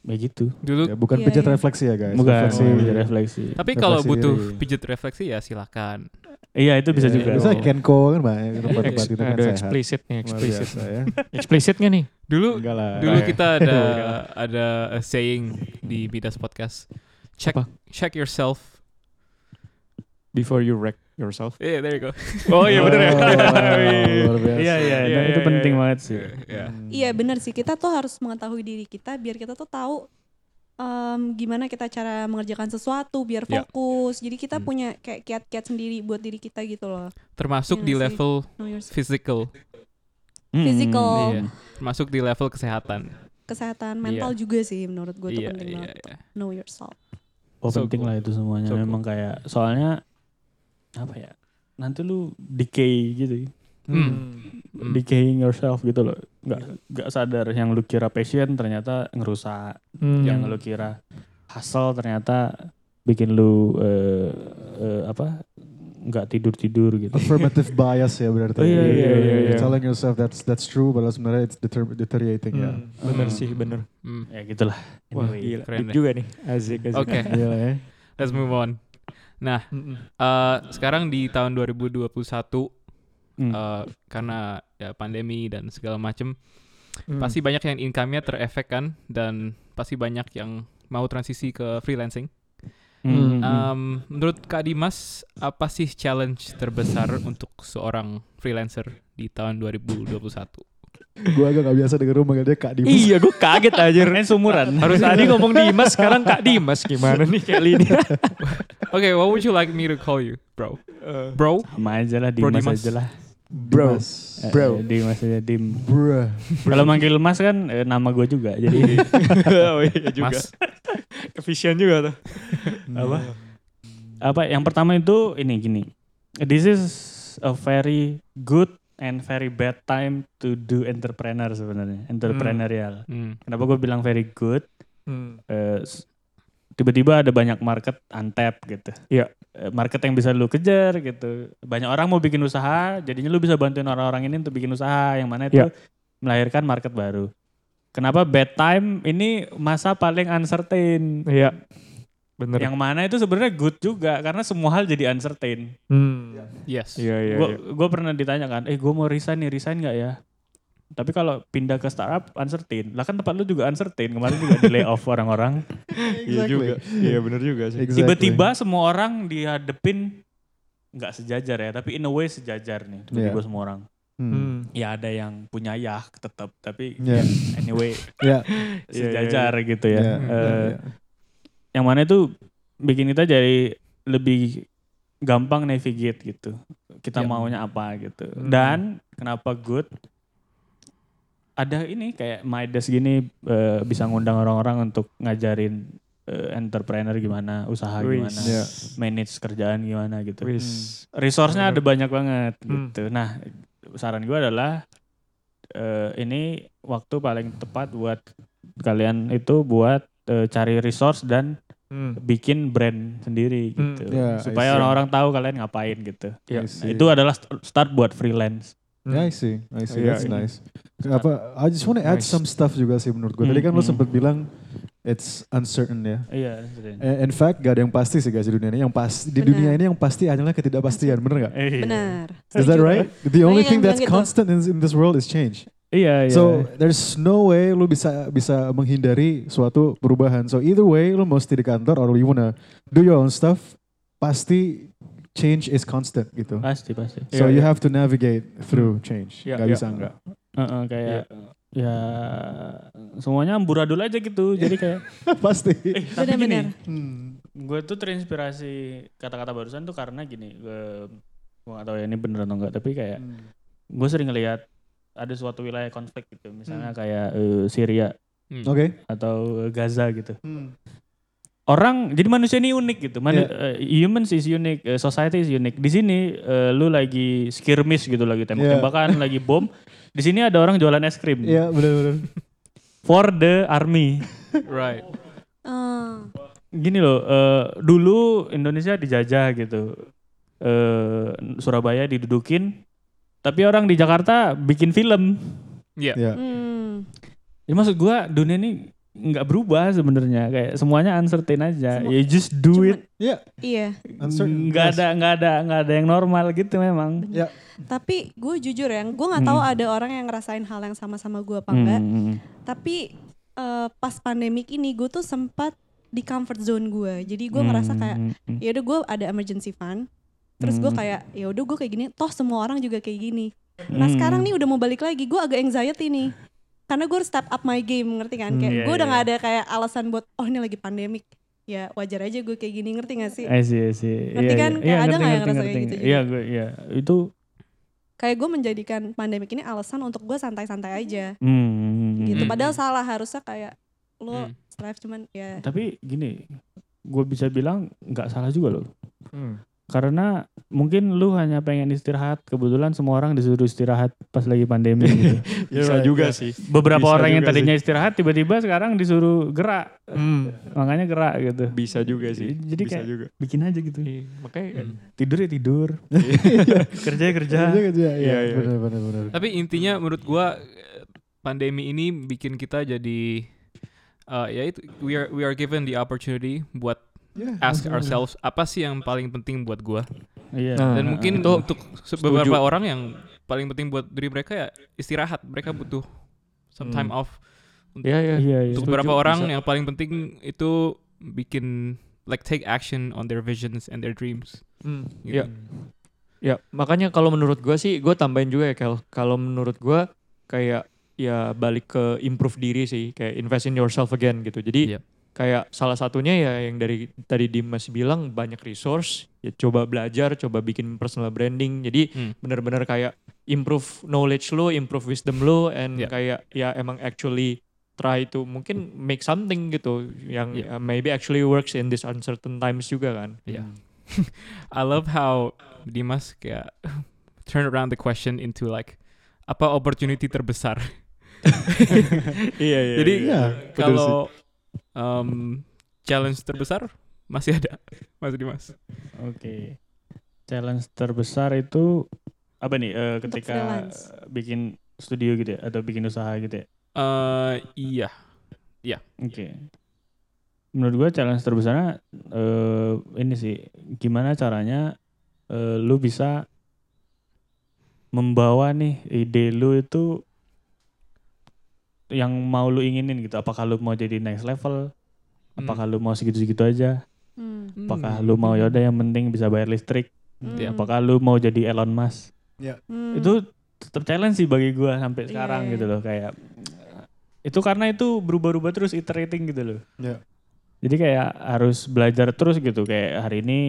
begitu. Dulu Ya, bukan Iya, pijat iya. refleksi ya guys. Bukan Refleksi. refleksi. refleksi. tapi kalau butuh diri. pijat refleksi ya silakan. Iya itu bisa Ya, juga. Bisa Oh. Kenko kan banyak tempat-tempat itu kan Ada sehat. eksplisit nih, eksplisit. ya. Eksplisit gak nih? Dulu dulu kita ada ada a saying di Midas podcast. Check Apa? check yourself. Before you wreck yourself. Yeah, there you go. Oh iya bener ya. Oh, luar biasa. Iya iya Iya, itu iya, penting iya. banget sih. Iya. Iya benar sih kita tuh harus mengetahui diri kita biar kita tuh tahu em, gimana kita cara mengerjakan sesuatu biar fokus. Jadi kita Hmm. punya kayak kiat-kiat sendiri buat diri kita gitu loh. Termasuk Iya di sih. level physical. Hmm, Physical. Iya. Termasuk di level kesehatan. Kesehatan mental juga sih menurut gue tuh Iya, penting iya, banget. iya. Know yourself. Oh So penting cool. lah itu semuanya. So cool. Memang kayak soalnya apa ya? Nanti lu decay gitu. Hmm. Hmm. Decaying yourself gitu loh. Nggak nggak sadar yang lu kira passion ternyata ngerusak. Hmm. Yang lu kira hustle ternyata bikin lu eh, eh, apa? nggak tidur tidur gitu. Affirmative bias ya berarti. Oh, iya, iya, iya, You're iya. telling yourself that's that's true, padahal sebenarnya it's deter- deteriorating ya. Hmm, Bener Hmm. sih, bener. Hmm. Ya gitulah. Wah Anyway. gila, keren deep deh. juga nih. Asik, asik. Oke, Iya lah ya. let's move on. Nah, Mm-mm. eh, sekarang di tahun 2021 Hmm. eh, karena ya pandemi dan segala macem Hmm. pasti banyak yang income-nya terefek kan dan pasti banyak yang mau transisi ke freelancing. Hmm. Um, menurut Kak Dimas, apa sih challenge terbesar untuk seorang freelancer di tahun 2021? Gue agak gak biasa denger manggil dia Kak Dimas. Iya, gue kaget aja. Kan sumuran. Harus tadi ngomong Dimas, sekarang Kak Dimas. Gimana nih Kelly ini? Okay, what would you like me to call you, bro? Bro? Sama aja lah, Bro Dimas, Dimas. aja lah. Bro. Dimas. Eh, Bro. eh, Dimas aja, Dim. Bruh. Kalau manggil Mas kan eh, nama gue juga, jadi oh iya juga. Mas? Efisien juga tuh. apa? Apa? Yang pertama itu ini gini. This is a very good and very bad time to do entrepreneur sebenarnya, entrepreneurial. Hmm. Kenapa gue bilang very good? Hmm. S- tiba-tiba ada banyak market untap gitu. Iya. Eh, Market yang bisa lu kejar gitu. Banyak orang mau bikin usaha, jadinya lu bisa bantuin orang-orang ini untuk bikin usaha yang mana itu Iya. melahirkan market baru. Kenapa bad time ini masa paling uncertain. Iya. Bener. Yang mana itu sebenarnya good juga karena semua hal jadi uncertain. Hmm. Yes. Iya, iya, Gue iya. pernah ditanya kan, eh gue mau resign nih, resign nggak ya? Tapi kalau pindah ke startup uncertain, lah kan tempat lu juga uncertain. Kemarin juga di layoff orang-orang. Iya juga. Iya bener juga sih. Exactly. Tiba-tiba semua orang dihadepin nggak sejajar ya, tapi in a way sejajar nih. Tiba-tiba Yeah. semua orang. Hmm. Hmm. Ya ada yang punya yah tetap, tapi Ya. anyway Ya. sejajar gitu ya. Ya. Eh, yang mana itu bikin kita jadi lebih gampang navigate gitu. Kita Ya. maunya apa gitu. Hmm. Dan kenapa good? Ada ini kayak Midas gini eh, bisa ngundang orang-orang untuk ngajarin eh, entrepreneur gimana, usaha Wis. gimana, Ya. manage kerjaan gimana gitu. Wis. Resource-nya ada banyak banget Hmm. gitu. Nah, saran gue adalah eh, ini waktu paling tepat buat kalian itu buat eh, cari resource dan Hmm. bikin brand sendiri Hmm. gitu. Ya, I Supaya see. orang-orang tahu kalian ngapain gitu. I Nah, see. itu adalah st- start buat freelance. Ya, I see. I see. Iya, That's iya. nice. Apa? I just want to add Nice. some stuff juga sih menurut gue. Tadi Hmm, kan lo hmm. sempat bilang it's uncertain ya. Iya. Eh, In fact, gak ada yang pasti sih guys di dunia ini. Yang pasti di dunia ini yang pasti hanyalah ketidakpastian, bener gak? Iya. Benar. Is that right? The only thing that's gitu. constant in, in this world is change. Iya, iya. So there's no way lu bisa bisa menghindari suatu perubahan. So either way lu mau stay di kantor or you wanna do your own stuff, pasti change is constant gitu. pasti pasti. So Iya, you iya. have to navigate through change. Iya, Gak iya. bisa enggak. Heeh, kayak ya semuanya amburadul aja gitu. Jadi kayak pasti. eh tapi gini. Hmm. gue tuh terinspirasi kata-kata barusan tuh karena gini, gue gue gak tahu ya ini bener atau enggak, tapi kayak gue sering ngelihat ada suatu wilayah konflik gitu, misalnya kayak eh, Syria Hmm. Oke. atau Gaza gitu. orang jadi manusia ini unik gitu. Manu, eh, humans is unique, eh, society is unique. Di sini eh, lu lagi skirmish gitu lagi tembak-tembakan, lagi bom. Di sini ada orang jualan es krim. Iya benar-benar. For the army. Right. Eh, Gini loh, eh, dulu Indonesia dijajah gitu. Eh, Surabaya didudukin, tapi orang di Jakarta bikin film. Iya. Iya. hmm. Ya maksud gua dunia ini nggak berubah sebenarnya kayak semuanya uncertain aja. Semua- ya just do Cuman- it. Iya. Iya. Uncertain. Nggak Yes. ada nggak ada nggak ada yang normal gitu memang. Ya. Tapi gue jujur ya, gue nggak tahu ada orang yang ngerasain hal yang sama sama gue apa enggak. Hmm. Tapi eh, pas pandemik ini gue tuh sempat di comfort zone gue. Jadi gue ngerasa kayak Hmm. ya udah gue ada emergency fund. Terus gue Hmm. kayak ya udah gue kayak gini. Toh semua orang juga kayak gini. Nah Hmm. sekarang nih udah mau balik lagi, gue agak anxiety nih. Karena gue harus step up my game, ngerti kan? Kayak Hmm, iya, gue udah iya. nggak ada kayak alasan buat oh ini lagi pandemik. Ya wajar aja gue kayak gini, ngerti gak sih? I see, I see. Ngerti Iya, kan? iya. Kayak Iya, ada ngerti, nggak yang ngerasa kayak gitu juga? Iya, gue iya. Itu Kayak gue menjadikan pandemik ini alasan untuk gue santai-santai aja. hmm. Gitu. Hmm. Padahal salah harusnya kayak lo Hmm. strive cuman ya Tapi gini, gue bisa bilang nggak salah juga loh. Hmm. Karena mungkin lu hanya pengen istirahat. Kebetulan semua orang disuruh istirahat pas lagi pandemi gitu. Bisa right, juga sih. Beberapa Bisa orang yang tadinya istirahat tiba-tiba sekarang disuruh gerak. Hmm. Makanya gerak gitu. Bisa juga sih. Jadi Bisa kayak juga. bikin aja gitu. Iya, makanya Tidur ya tidur. kerja ya kerja. Iya, iya, iya, Iya, iya. benar benar benar. Tapi intinya menurut gua eh, pandemi ini bikin kita jadi eh, ya itu we are we are given the opportunity buat Yeah, ask absolutely. ourselves apa sih yang paling penting buat gua Iya. Nah, dan mungkin itu untuk beberapa orang yang paling penting buat diri mereka ya istirahat mereka butuh some time Hmm. off Iya, iya. Iya, iya. untuk Setuju, beberapa orang bisa. yang paling penting itu bikin like take action on their visions and their dreams Hmm, gitu. Iya. Ya, makanya kalau menurut gua sih, gue tambahin juga ya, Kel. Kalau menurut gua kayak ya balik ke improve diri sih, kayak invest in yourself again gitu. Jadi Yep. Kayak salah satunya ya yang dari tadi Dimas bilang banyak resource, ya coba belajar, coba bikin personal branding. Jadi Hmm. bener-bener kayak improve knowledge lo, improve wisdom lo, and Yeah. kayak ya emang actually try to mungkin make something gitu yang Yeah. uh, maybe actually works in this uncertain times juga kan. Yeah. I love how Dimas kayak turn around the question into like apa opportunity terbesar. Iya iya. Jadi Iya, betul sih. kalau um, challenge terbesar masih ada Mas Dimas. Oke. Challenge terbesar itu apa nih eh, Untuk ketika bikin studio gitu ya atau bikin usaha gitu ya? Eh iya. Oke. Menurut gue challenge terbesarnya eh ini sih gimana caranya eh, lu bisa membawa nih ide lu itu yang mau lu inginin gitu. Apakah lu mau jadi next level? Apakah lu mau segitu-segitu aja? Hmm. Apakah lu mau yaudah yang penting bisa bayar listrik? Hmm. Apakah lu mau jadi Elon Musk? Hmm. Itu tetap challenge sih bagi gua sampai Iya, sekarang iya. gitu loh kayak itu karena itu berubah-ubah terus iterating gitu loh. Iya. Jadi kayak harus belajar terus gitu kayak hari ini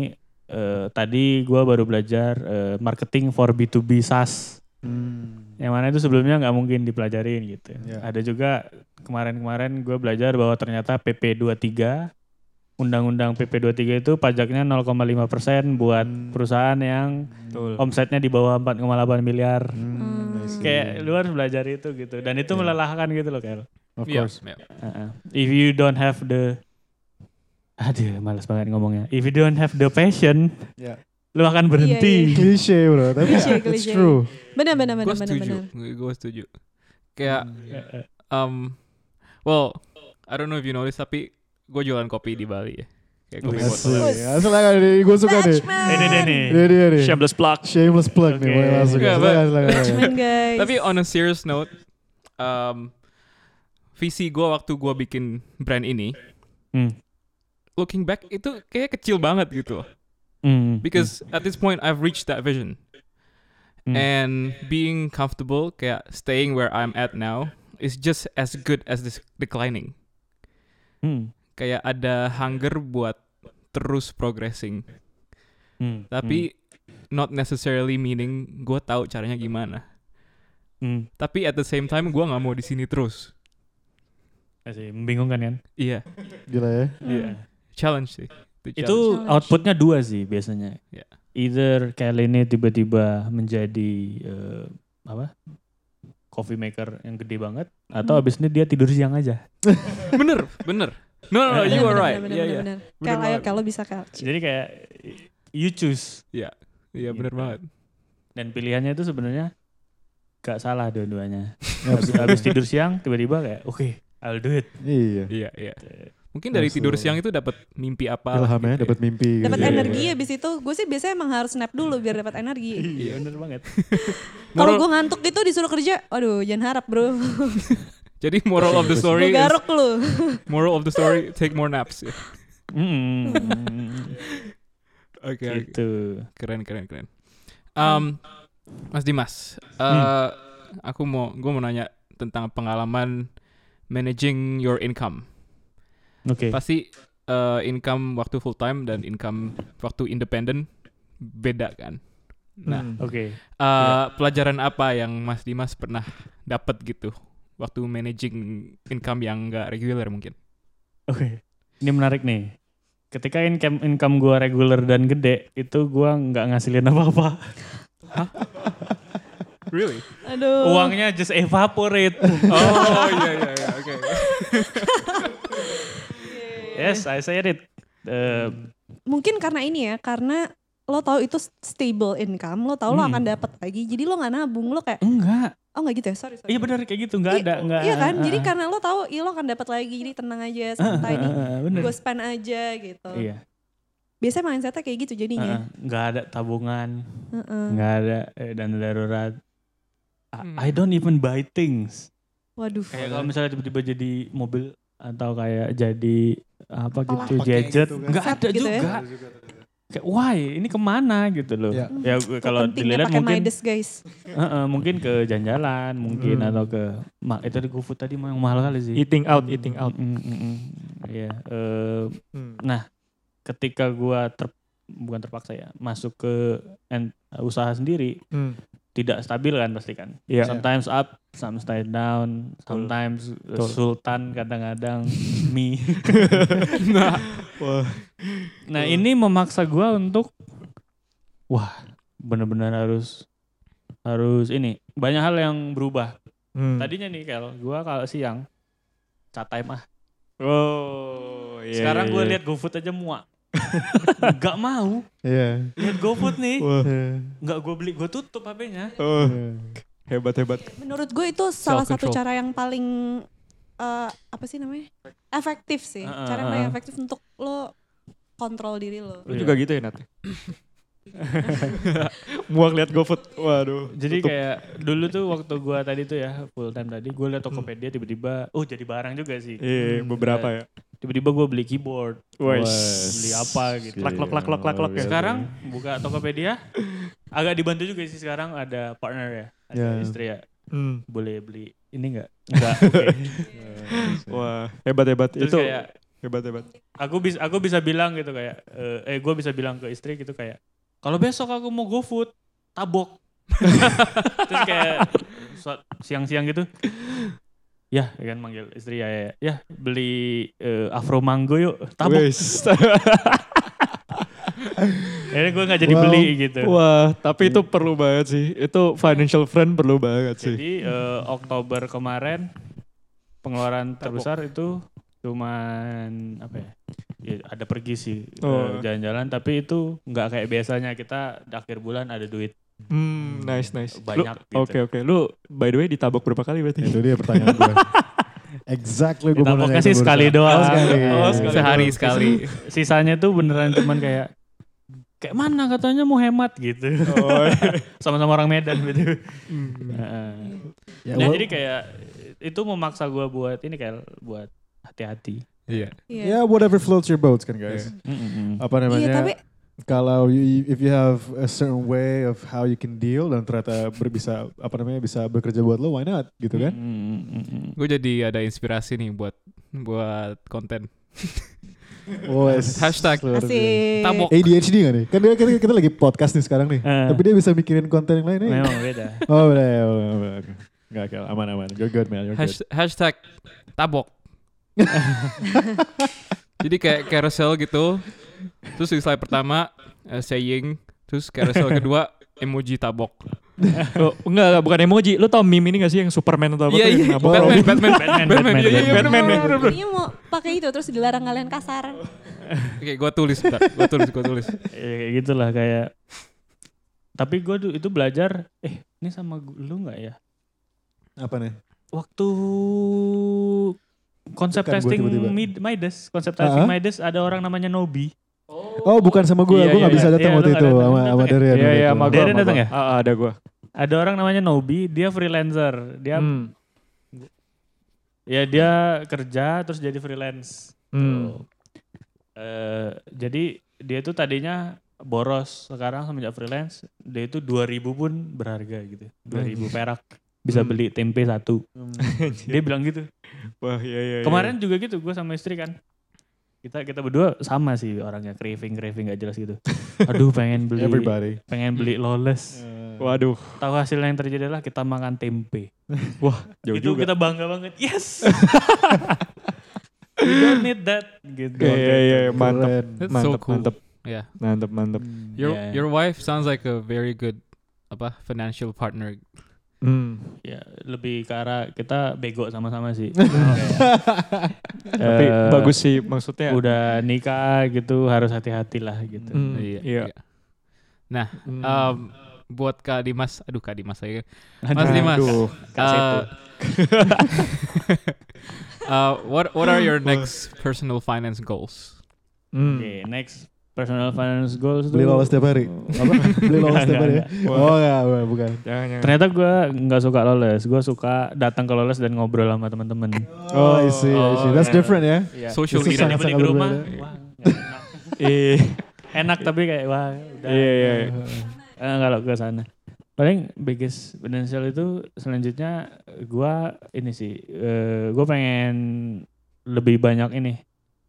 eh, tadi gua baru belajar eh, marketing for B2B SaaS. Hmm. Yang mana itu sebelumnya nggak mungkin dipelajarin gitu. Iya. Ada juga kemarin-kemarin gue belajar bahwa ternyata PP23 Undang-undang PP23 itu pajaknya 0,5% buat Hmm. perusahaan yang Betul. omsetnya di bawah 4,8 miliar. Hmm, see. Kayak lu harus belajar itu gitu dan itu Iya. melelahkan gitu loh Kel. Of Iya, course. iya. Heeh. If you don't have the Aduh, malas banget ngomongnya. If you don't have the passion, Iya. Lu akan berhenti. Klise bro, tapi Klise, it's klise. true. Benar benar benar Gue benar setuju. benar. Gue setuju. Kayak Heeh. um well, I don't know if you notice tapi gue jualan kopi di Bali ya. Kayak kopi Wih, botol. Asal kan gue suka deh. Ini deh nih. Ini dia nih. Shameless plug. Shameless plug nih. Boleh langsung. Enggak, Silakan, guys. Tapi on a serious note, um, visi gue waktu gue bikin brand ini, Hmm. looking back itu kayak kecil banget gitu. loh. Hmm. Because at this point I've reached that vision. Hmm. And being comfortable, kayak staying where I'm at now, is just as good as this declining. Hmm. Kayak ada hunger buat terus progressing. Hmm. Tapi not necessarily meaning gue tahu caranya gimana. Hmm. Tapi at the same time gue nggak mau di sini terus. Asik, membingungkan kan? Iya. Gila ya. Iya. challenge sih. Itu Challenge. outputnya dua sih biasanya. Ya. Either Kelly ini tiba-tiba menjadi eh, apa? Coffee maker yang gede banget atau Hmm. abis ini dia tidur siang aja. bener, bener. No, no, no, you are right. bener, Iya, iya. ayo. Kel, lo bisa Kel. Jadi kayak you choose Iya, bener Gitu. banget. dan pilihannya itu sebenarnya gak salah dua-duanya. Ya, Habis, habis tidur siang tiba-tiba kayak oke I'll do it. Iya. Iya, iya. Mungkin dari Langsung. tidur siang itu dapat mimpi apa lah Ilhamnya gitu ya. dapat mimpi. Dapat gitu. energi abis itu, gue sih biasanya emang harus nap dulu biar dapat energi. Iya bener banget. Kalau Moral- gue ngantuk gitu disuruh kerja, waduh jangan harap bro. Jadi moral of the story gue is, garuk lu. moral of the story take more naps. ya. Mm, Oke, oke. gitu. keren keren keren. Um, Mas Dimas, eh, aku mau gue mau nanya tentang pengalaman managing your income. Oke. Pasti eh, income waktu full time dan income waktu independen beda kan. Nah, Hmm. Oke. eh, pelajaran apa yang Mas Dimas pernah dapat gitu waktu managing income yang nggak regular mungkin? Oke. Ini menarik nih. Ketika income income gua regular dan gede, itu gua nggak ngasilin apa-apa. Really? Aduh. Uangnya just evaporate. Oh iya iya iya oke. yes, I said it. Eh, Mungkin karena ini ya, karena lo tahu itu stable income, lo tahu lo Hmm. akan dapat lagi, jadi lo nggak nabung, lo kayak enggak. oh nggak gitu ya, sorry sorry. Iya benar kayak gitu, nggak Iya, ada, nggak. Iya kan, jadi ah. karena lo tahu, iya lo akan dapat lagi, jadi tenang aja, Ah, santai ah, nih, ah, ah, bener. gue spend aja gitu. Iya. Biasanya mindsetnya kayak gitu jadinya. ah. nggak ada tabungan, Heeh. nggak ada eh, dana darurat. I, Hmm. I don't even buy things. Waduh. Kayak kalau misalnya tiba-tiba jadi mobil atau kayak jadi apa Apalah. gitu gadget, gitu kan. nggak ada gitu ya. juga. Kayak why ini ke mana gitu loh. Ya. Ya gue- kalau Pentingnya dilihat mungkin Midas guys. Heeh, mungkin ke jalan-jalan mungkin Hmm. atau ke ma- itu tadi GoFood tadi mah yang mahal kali sih. Eating out, eating out. Mm, mm, mm. Iya, eh, Hmm. ketika gua ter bukan terpaksa ya masuk ke en- usaha sendiri Hmm. Tidak stabil kan pasti kan. Iya. Sometimes up, sometimes down, sometimes uh, Betul. sultan kadang-kadang mie. Nah, Wah. Nah, ini memaksa gua untuk wah, benar-benar harus harus ini banyak hal yang berubah. Hmm. Tadinya nih Kel, gua kalau siang chat time ah. Oh, iya. Sekarang iya, gue iya. lihat GoFood aja muak. Gak mau Iya. lihat GoFood nih. Wah. Iya. Nggak gue beli, gue tutup HP-nya. Oh, Iya. hebat hebat. Menurut gue itu salah satu cara yang paling eh, apa sih namanya? Efektif sih. Heeh, cara yang paling efektif untuk lo kontrol diri lo. Lu Iya. juga gitu ya Nat? Muak lihat GoFood. Waduh. Jadi tutup. kayak dulu tuh waktu gue tadi tuh ya full time tadi gue liat Tokopedia tiba-tiba oh jadi barang juga sih. Iya, beberapa ya. Tiba-tiba gue beli keyboard, Wes. beli apa gitu. Lak, lak, lak, lak, lak, lak ya. Sekarang buka Tokopedia agak dibantu juga sih sekarang ada partner ya, ada Ya. istri ya. Hmm. Boleh beli ini enggak? Enggak. oke. Wah, hebat hebat. Terus Itu kayak hebat hebat. aku bisa aku bisa bilang gitu kayak eh, eh gue bisa bilang ke istri gitu kayak kalau besok aku mau GoFood tabok. Terus kayak siang-siang gitu. Ya ya kan manggil istri ya ya, ya beli eh, afro mango yuk tabok. Akhirnya gue nggak jadi Wow. beli gitu. Wah, tapi itu perlu banget sih. Itu financial friend perlu banget sih. jadi eh, Oktober kemarin pengeluaran terbesar itu cuman apa ya ya ada pergi sih eh, Oh. jalan-jalan tapi itu nggak kayak biasanya kita di akhir bulan ada duit Hmm, nice nice. Lu- Banyak gitu. Oke oke. Lu by the way ditabok berapa kali berarti? Itu dia pertanyaan gue. exactly gue mau sih sekali doang. Oh, sekali. Oh, sekali. sehari sekali. sisanya tuh beneran cuman kayak kayak mana katanya mau hemat gitu Oh, sama-sama orang Medan gitu Hmm. Heeh. Ya, Nah, well, jadi kayak itu memaksa gua buat ini kayak buat hati-hati Iya. Iya. ya whatever floats your boats kan guys. Mm-mm. Apa namanya? Iya, tapi kalau you, if you have a certain way of how you can deal dan ternyata ber- bisa apa namanya bisa bekerja buat lo, why not gitu kan? Mm-mm. Gue jadi ada inspirasi nih buat buat konten. Oh, Hashtag. asik. Tabok. ADHD gak nih? Kan dia, kita, kita lagi podcast nih sekarang nih. Eh. Tapi dia bisa mikirin konten yang lain nih. memang beda Oh, udah ya. udah. Nggak, Kel. aman aman. You're good man. You're good. Hash- hashtag tabok. Jadi kayak carousel gitu. Terus di slide pertama eh, saying, terus carousel kedua emoji tabok. Oh, enggak, enggak, bukan emoji. Lu tau meme ini gak sih yang Superman atau apa? Iya iya, yang nabok? Batman, Batman, Batman, Batman, Batman, iya, iya, Batman. bener, Batman, bener, bener, bener. Jadinya mau pakai itu terus dilarang kalian kasar. Oke, gua tulis bentar. Gua tulis, gua tulis. Ya, kayak gitulah kayak. Tapi gue itu belajar. Eh, ini sama lu nggak ya? Apa nih? Waktu konsep Bukan testing tiba-tiba. Mid- Midas, konsep testing Ah? Midas ada orang namanya Nobi. Oh bukan sama gue, Iya, gue gak iya, bisa iya. datang Iya, waktu lu itu sama sama Darian. Iya, iya, sama datang gua. ya? Ah, ada gua. Ada orang namanya Nobi, dia freelancer. Dia Hmm. ya dia kerja terus jadi freelance. Hmm. Eh, jadi dia itu tadinya boros, sekarang semenjak freelance dia itu 2000 pun berharga gitu. 2000 perak bisa Hmm. beli tempe satu. Hmm. Dia bilang gitu. Wah, iya, iya. iya. Kemarin juga gitu, gue sama istri kan. Kita kita berdua sama sih orangnya craving craving gak jelas gitu. Aduh pengen beli Everybody. pengen beli lawless. Waduh, Tahu hasilnya yang terjadi adalah kita makan tempe. jauh itu juga. kita bangga banget. Yes. We don't need that gitu. Iya, iya, iya, mantap. Keren. That's so Mantap, cool. mantap. Yeah. Mantap, mantap. Your Yeah. your wife sounds like a very good apa financial partner. Hmm. Ya, lebih ke arah kita bego sama-sama sih. Tapi Eh, bagus sih maksudnya. Udah nikah gitu harus hati-hati lah gitu. Hmm, Iya. iya. Nah, Hmm. um, buat Kak Dimas, aduh Kak Dimas saya. Mas Dimas. Aduh. Kak Seto. Uh, uh, what what are your next personal finance goals? Hmm. Oke, next personal finance goals Beli tuh- lolos setiap hari. Apa? Beli lolos setiap hari ya? Enggak, Oh enggak, bukan, bukan. Jangan, jangan. Ternyata gue nggak suka lolos. Gue suka datang ke lolos dan ngobrol sama teman-teman. Oh, I see, I see. That's iya. different ya. Iya. Social Dibanding sangat di rumah. Iya. enak tapi kayak wah udah. Iya, iya. Eh, kalau ke sana. Paling biggest financial itu selanjutnya gua ini sih, eh, gue pengen lebih banyak ini.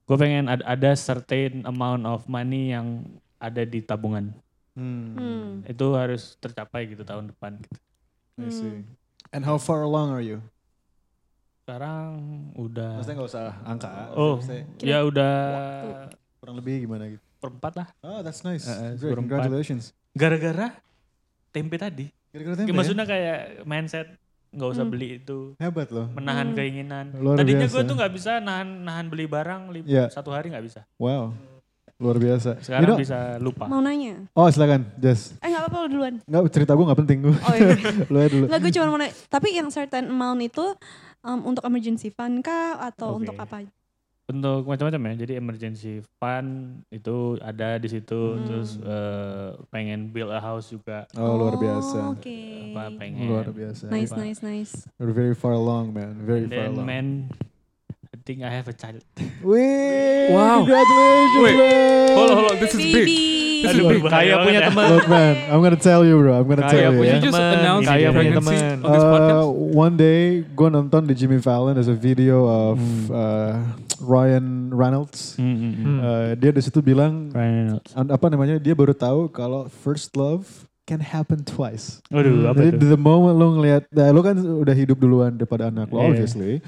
Gue pengen ada, ada certain amount of money yang ada di tabungan. Hmm. Hmm. Itu harus tercapai gitu tahun depan. Gitu. I see. Hmm. And how far along are you? Sekarang udah, Maksudnya nggak usah angka. Oh. Maksudnya ya udah kurang lebih gimana gitu. perempat lah. Oh, that's nice. Eh, Great, congratulations. Gara-gara tempe tadi. Ya, tempe ya? maksudnya kayak mindset nggak usah Hmm. beli itu. Hebat loh. menahan Hmm. keinginan. Luar Tadinya biasa. gue tuh nggak bisa nahan nahan beli barang li- Iya. satu hari nggak bisa. Wow. Luar biasa. Sekarang You know- bisa lupa. Mau nanya? Oh silakan, Jess. Eh nggak apa-apa lu duluan. Nggak cerita gue nggak penting gue. Oh iya. Lu aja dulu. Nggak gue cuma mau nanya. Tapi yang certain amount itu um, untuk emergency fund kah atau Oke. untuk apa? Untuk macam-macam ya. Jadi emergency fund itu ada di situ. Hmm. Terus eh, pengen build a house juga. Oh luar biasa. Oke. Apa pengen. Luar biasa. Nice, Apa. nice, nice. You're very far along, man. Very And far then along. man, think I have a child. Wih, Wow. congratulations, Wait, man. Hold on, hold on. This is big. Baby. This is big. banget punya ya. teman. Look, man, I'm gonna tell you, bro. I'm gonna tell you. punya Would ya. you just teman, announce your punya pregnancy teman. on this podcast? Uh, one day, gue nonton di Jimmy Fallon as a video of Hmm. uh, Ryan Reynolds. Hmm, hmm. Uh, dia di situ bilang Ryan Reynolds. apa namanya? Dia baru tahu kalau first love can happen twice. Waduh, apa Jadi itu? the moment lu ngeliat, nah, lu kan udah hidup duluan daripada anak lo, Iya. obviously.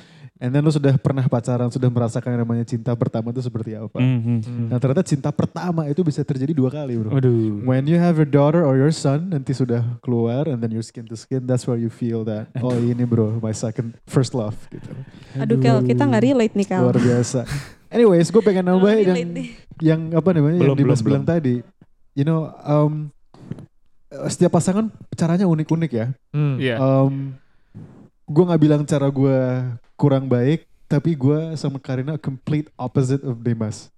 And then lu sudah pernah pacaran, sudah merasakan yang namanya cinta pertama itu seperti apa. Hmm, hmm. Hmm. Nah ternyata cinta pertama itu bisa terjadi dua kali bro. Waduh. When you have your daughter or your son nanti sudah keluar and then you're skin to skin, that's where you feel that oh ini bro my second first love gitu. Aduh Kel, kita nggak relate nih Kel. Luar biasa. Anyways, gue pengen Belum nambahin yang yang apa namanya Belum, yang Dimas belum, bilang tadi. You know, um, setiap pasangan caranya unik-unik ya. Hmm. Iya. Um, gue nggak bilang cara gue kurang baik, tapi gue sama Karina complete opposite of Dimas.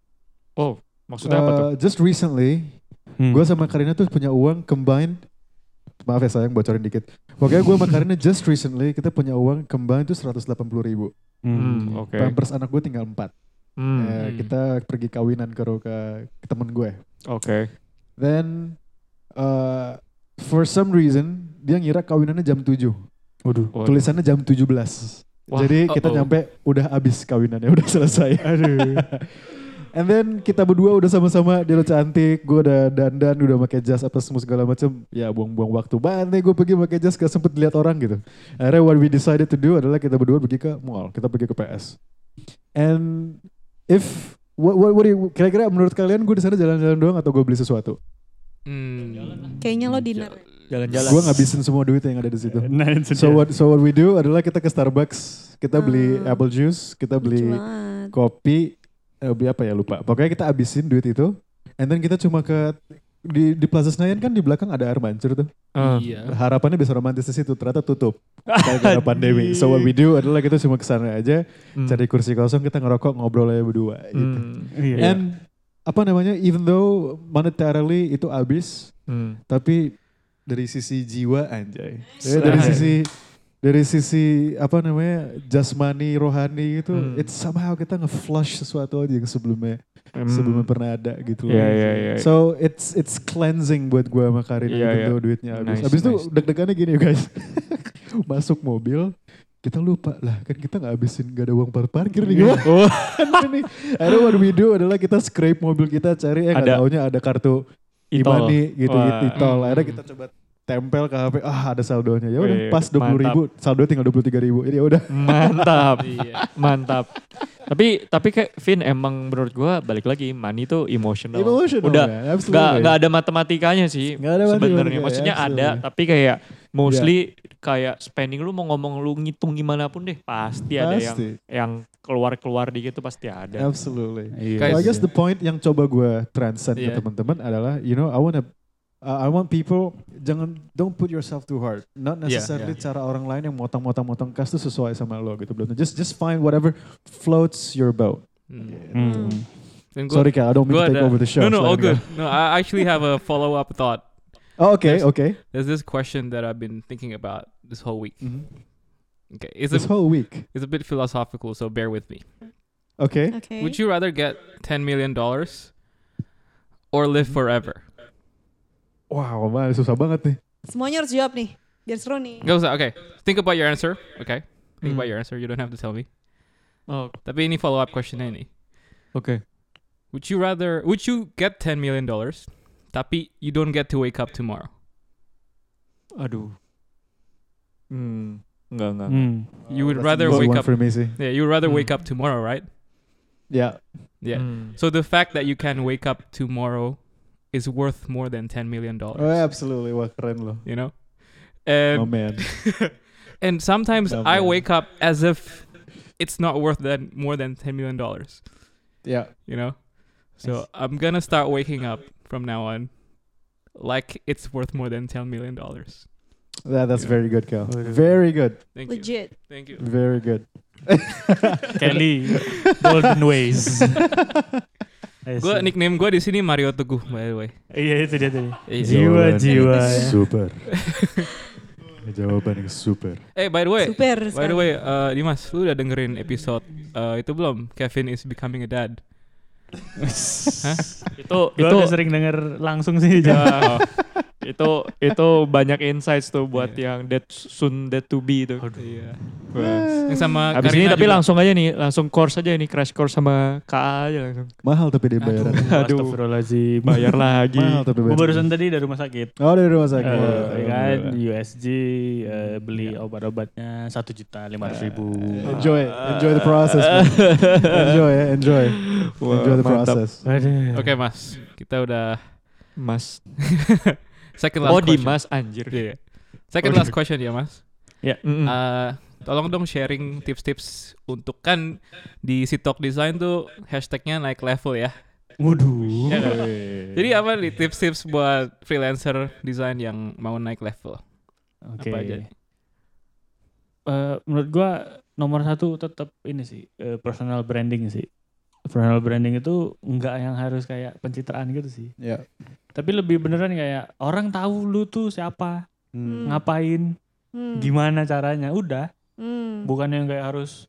Oh, maksudnya apa tuh? Uh, Just recently, Hmm. gue sama Karina tuh punya uang combined. Maaf ya sayang bocorin dikit. Pokoknya gue sama Karina just recently kita punya uang combined tuh 180 ribu. Hmm, oke. Pampers anak gue tinggal 4. Hmm. Ya, kita pergi kawinan ke, ke, ke temen gue. Oke. Then uh, for some reason dia ngira kawinannya jam 7. Waduh. Oh, Tulisannya jam 17. Wah, Jadi kita uh-oh. nyampe udah habis kawinannya, udah selesai. Aduh. And then kita berdua udah sama-sama, dia udah cantik, gue udah dandan, udah pakai jas apa semua segala macem. Ya buang-buang waktu banget nih gue pergi pakai jas gak sempet lihat orang gitu. Akhirnya what we decided to do adalah kita berdua pergi ke mall, kita pergi ke PS. And if what, what, what do you- kira-kira menurut kalian gue di sana jalan-jalan doang atau gue beli sesuatu? Hmm. Kayaknya lo dinner. Jalan-jalan. Gue ngabisin semua duit yang ada di situ. Nah, itu So what so what we do adalah kita ke Starbucks, kita beli Ah. apple juice, kita beli kopi, eh, beli apa ya lupa. Pokoknya kita abisin duit itu, and then kita cuma ke di di Plaza Senayan kan di belakang ada air mancur tuh. Ah. Iya. Harapannya bisa romantis di situ, ternyata tutup karena pandemi. So what we do adalah kita cuma ke sana aja, Hmm. cari kursi kosong, kita ngerokok, ngobrol aja berdua. Gitu. Hmm. Iya. And apa namanya, even though monetarily itu habis, Hmm. tapi dari sisi jiwa anjay. Ya, dari sisi dari sisi apa namanya jasmani rohani gitu, Hmm. it's somehow kita nge-flush sesuatu aja yang sebelumnya Hmm. sebelumnya pernah ada gitu. Iya, iya, iya. So it's it's cleansing buat gua sama Karin Iya, iya. though duitnya habis. Nice, habis itu nice. deg-degannya gini guys. Masuk mobil kita lupa lah kan kita nggak habisin gak ada uang par parkir nih gimana Oh. nih akhirnya what we do adalah kita scrape mobil kita cari eh nggak Ada. taunya ada kartu. Imani gitu Wah. gitu tol. Akhirnya kita coba tempel ke HP, ah ada saldonya. Ya udah pas dua puluh ribu, saldo tinggal dua puluh tiga ribu. Ini ya udah. Mantap. Iya. Mantap. tapi tapi kayak Vin emang menurut gua balik lagi money itu emotional. Emotional, Udah. Absolutely. nggak nggak ada matematikanya sih ada sebenarnya. matematika, Maksudnya ada absolutely. tapi kayak mostly kayak spending lu mau ngomong lu ngitung gimana pun deh pasti, ada yang Pasti. yang keluar-keluar dikit tuh pasti ada. Absolutely. Iya. So I guess the point yang coba gue transcend ke Yeah. teman-teman adalah, you know, I wanna uh, I want people jangan don't put yourself too hard. Not Yeah, necessarily cara orang lain yang motong-motong-motong kas tuh sesuai sama lo gitu. Belum. Just just find whatever floats your boat. Hmm. Hmm. Dan gua- Sorry Kak, I don't mean to take ada- over the show. No, no, all good. No, I actually have a follow up thought. Oh, okay, There's- okay. There's this question that I've been thinking about this whole week. Mhm. Okay, it's This a whole week. it's a bit philosophical, so bear with me. Okay. Oke. Would you rather get ten million dollars or live forever? Wow, man, susah banget nih. Semuanya harus jawab nih. Biar seru nih. Gak usah. Okay, think about your answer. Okay, think Hmm. about your answer. You don't have to tell me. Oh, Tapi ini follow up question ini. Okay. Would you rather? Would you get ten million dollars, tapi you don't get to wake up tomorrow? Aduh. Hmm, enggak enggak. Hmm. You would That's rather wake one up. for me sih. Yeah, you would rather Hmm. wake up tomorrow, right? Yeah. Yeah. Hmm. So the fact that you can wake up tomorrow is worth more than ten million dollars. Oh, absolutely. Wah, keren loh. You know, Oh and man. and sometimes Oh, I man. wake up as if it's not worth that more than ten million dollars. Yeah. You know, so I'm gonna start waking up from now on like it's worth more than ten million dollars. That, that's Yeah. very good, Cal. Very good. Thank you. Legit. Thank you. Very good. Kelly, Golden Ways. Gue nickname gue di sini Mario Teguh by the way. Iya itu dia tadi. Iya. Jiwa-jiwa. ya. Super. Jawaban yang super. Eh by the way, Super by sekali. the way, uh, Dimas, lu udah dengerin episode uh, itu belum? Kevin is becoming a dad. Hah? Itu Gue itu udah sering denger langsung sih. Ya, itu itu banyak insights tuh buat Iya. yang dead soon dead to be itu. Iya. Wah. Yang sama Habis ini tapi juga. langsung aja nih, langsung course aja nih crash course sama KA aja langsung. Mahal tapi dia bayaran. Aduh. Astagfirullahaladzim. Bayar lagi. Mahal tapi Gue bayaran. barusan tadi dari rumah sakit. Oh dari rumah sakit. Eh, ya kan Alhamdulillah. USG eh, beli obat-obatnya satu juta lima ratus ribu. Enjoy, enjoy the process. enjoy ya, enjoy. Wah, enjoy the mantap. process. Aduh. Oke mas, kita udah Mas. second last Oh, question. Dimas anjir. Iya. Second Oh, last question ya mas. Mm-mm. Uh, tolong dong sharing tips-tips untuk kan di Sitok Design tuh hashtagnya naik level ya. Waduh. Ya nggak? Jadi apa nih tips-tips buat freelancer desain yang mau naik level? Oke. Apa aja? Eh, menurut gua nomor satu tetap ini sih eh, personal branding sih. Personal branding itu enggak yang harus kayak pencitraan gitu sih. Ya. Tapi lebih beneran kayak orang tahu lu tuh siapa, Hmm. ngapain, Hmm. gimana caranya. Udah, Hmm. bukan yang kayak harus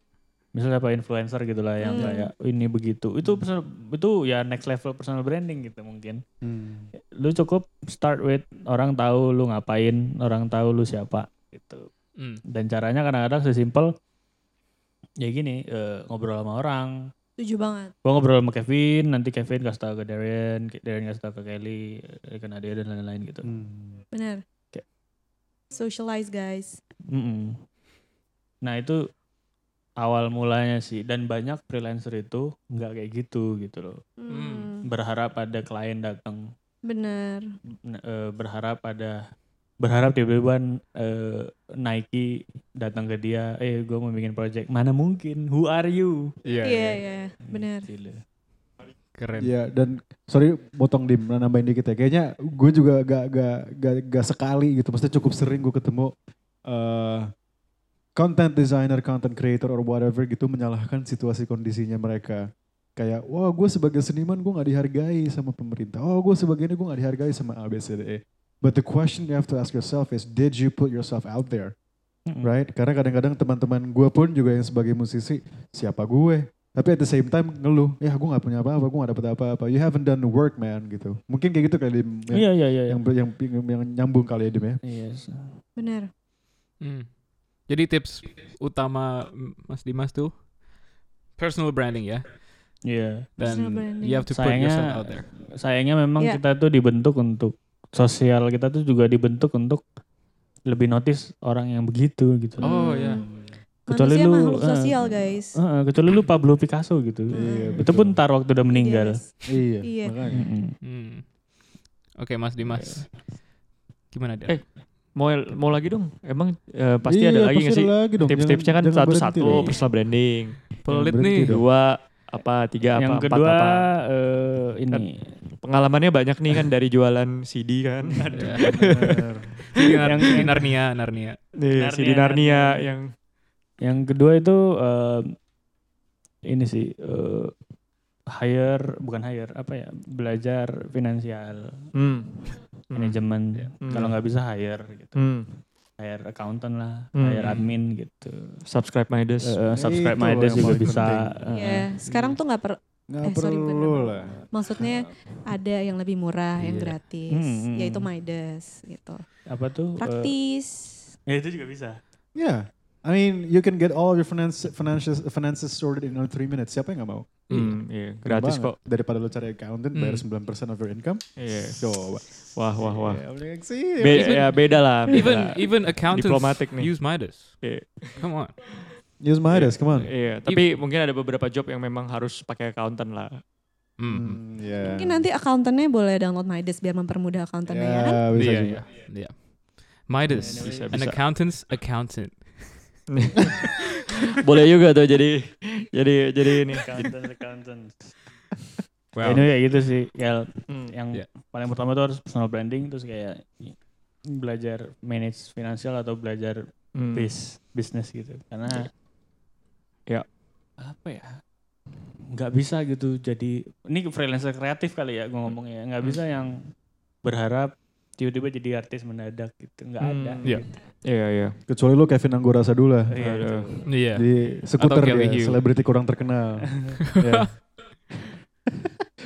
misalnya apa influencer gitu lah yang Hmm. kayak ini begitu. Itu personal, itu ya next level personal branding gitu mungkin. Hmm. Lu cukup start with orang tahu lu ngapain, orang tahu lu siapa gitu. Hmm. Dan caranya kadang-kadang sesimpel ya gini, eh, ngobrol sama orang. Setuju banget. Gua ngobrol sama Kevin, nanti Kevin kasih tahu ke Darren, Darren kasih tahu ke Kelly, ke Nadia dan lain-lain gitu. Hmm. Benar. Kayak- Socialize guys. Mm-mm. Nah itu awal mulanya sih dan banyak freelancer itu nggak kayak gitu gitu loh. Hmm, Berharap ada klien datang, bener. eh, berharap ada berharap tiba-tiba eh, Nike datang ke dia, eh gue mau bikin project. Mana mungkin? Who are you? Iya, Iya, iya, bener. Gila. keren. Iya dan sorry potong dim nambahin dikit ya. Kayaknya gue juga gak, gak, gak, gak sekali gitu. Maksudnya cukup sering gue ketemu eh content designer, content creator or whatever gitu menyalahkan situasi kondisinya mereka. Kayak wah gue sebagai seniman gue gak dihargai sama pemerintah. Oh gue sebagai ini gue gak dihargai sama ABCDE. But the question you have to ask yourself is did you put yourself out there? Mm-mm. right? Karena kadang-kadang teman-teman gue pun juga yang sebagai musisi, siapa gue? Tapi at the same time ngeluh, ya gue gak punya apa-apa, gue gak dapet apa-apa. You haven't done the work man gitu. Mungkin kayak gitu kali Dim, yang, Iya iya iya. yang, yang, yang, yang nyambung kali ya Dim ya. Yes. Bener. Hmm. Jadi tips utama Mas Dimas tuh personal branding ya. Iya. Dan Personal branding. you have to put Sayangnya yourself out there. sayangnya memang Iya. kita tuh dibentuk untuk sosial kita tuh juga dibentuk untuk lebih notice orang yang begitu gitu. Oh Hmm. ya. Kecuali Manusia lu, eh, sosial guys. Heeh, kecuali lu Pablo Picasso gitu. Iya, Itu pun ntar waktu udah meninggal. Yes. Iya, Iya. makanya. Mm-mm. Hmm. Oke Mas Dimas. Gimana dia? Eh, Mau mau lagi dong? Emang eh, pasti Iya, ada lagi nggak sih? lagi dong. Tips-tipsnya kan satu-satu personal branding. Pelit nih. Dua apa tiga apa yang empat kedua apa? eh, ini Pengalamannya banyak nih kan dari jualan CD kan. Di, Nar- yang- di Narnia, Narnia. Narnia, CD Narnia Narnia. yang yang kedua itu eh, ini sih eh, hire bukan hire apa ya belajar finansial hmm. Hmm. manajemen Hmm. kalau nggak bisa hire gitu Hmm. hire accountant lah Hmm. hire admin gitu Subscribe my desk. Eh, subscribe yang juga bisa penting. eh, Iya, sekarang tuh nggak per Nggak Eh, sorry, perlu bener. lah. maksudnya ada yang lebih murah, yang Iya. gratis, Hmm, hmm, yaitu hmm. Midas gitu. apa tuh eh, Praktis. ya itu juga bisa Yeah. I mean, you can get all your finance, finances, finances sorted in only three minutes. Siapa yang gak mau? Hmm, iya, Keren gratis banget. kok. Daripada lo cari accountant, bayar Hmm. 9% of your income. Iya. Coba. Wah, wah, wah. Ya, mending sih. Be- ya beda lah. beda Even lah. even accountants Diplomatic nih. use Midas. Iya. Come on. Use Midas, come on. Iya, tapi mungkin ada beberapa job yang memang harus pakai accountant lah. Hmm. Hmm, yeah. Mungkin nanti akuntannya boleh download Midas biar mempermudah akuntannya ya kan? Ya, bisa Iya, juga. iya. Iya. Midas, Bisa, an bisa. accountant's accountant. Boleh juga tuh jadi jadi jadi ini. accountant accountant Wow. ini kayak gitu sih Gal. Hmm. yang Iya. paling pertama tuh harus personal branding terus kayak belajar manage finansial atau belajar Hmm. bis bisnis gitu karena Ya. apa ya nggak bisa gitu jadi ini freelancer kreatif kali ya gue ngomongnya nggak bisa yang berharap tiba-tiba jadi artis mendadak gitu nggak Hmm. ada Iya. gitu. Iya, iya. Kecuali lo Kevin Anggora Sadula. Iya, betul. Iya. Di skuter Hugh. selebriti kurang terkenal. Yeah.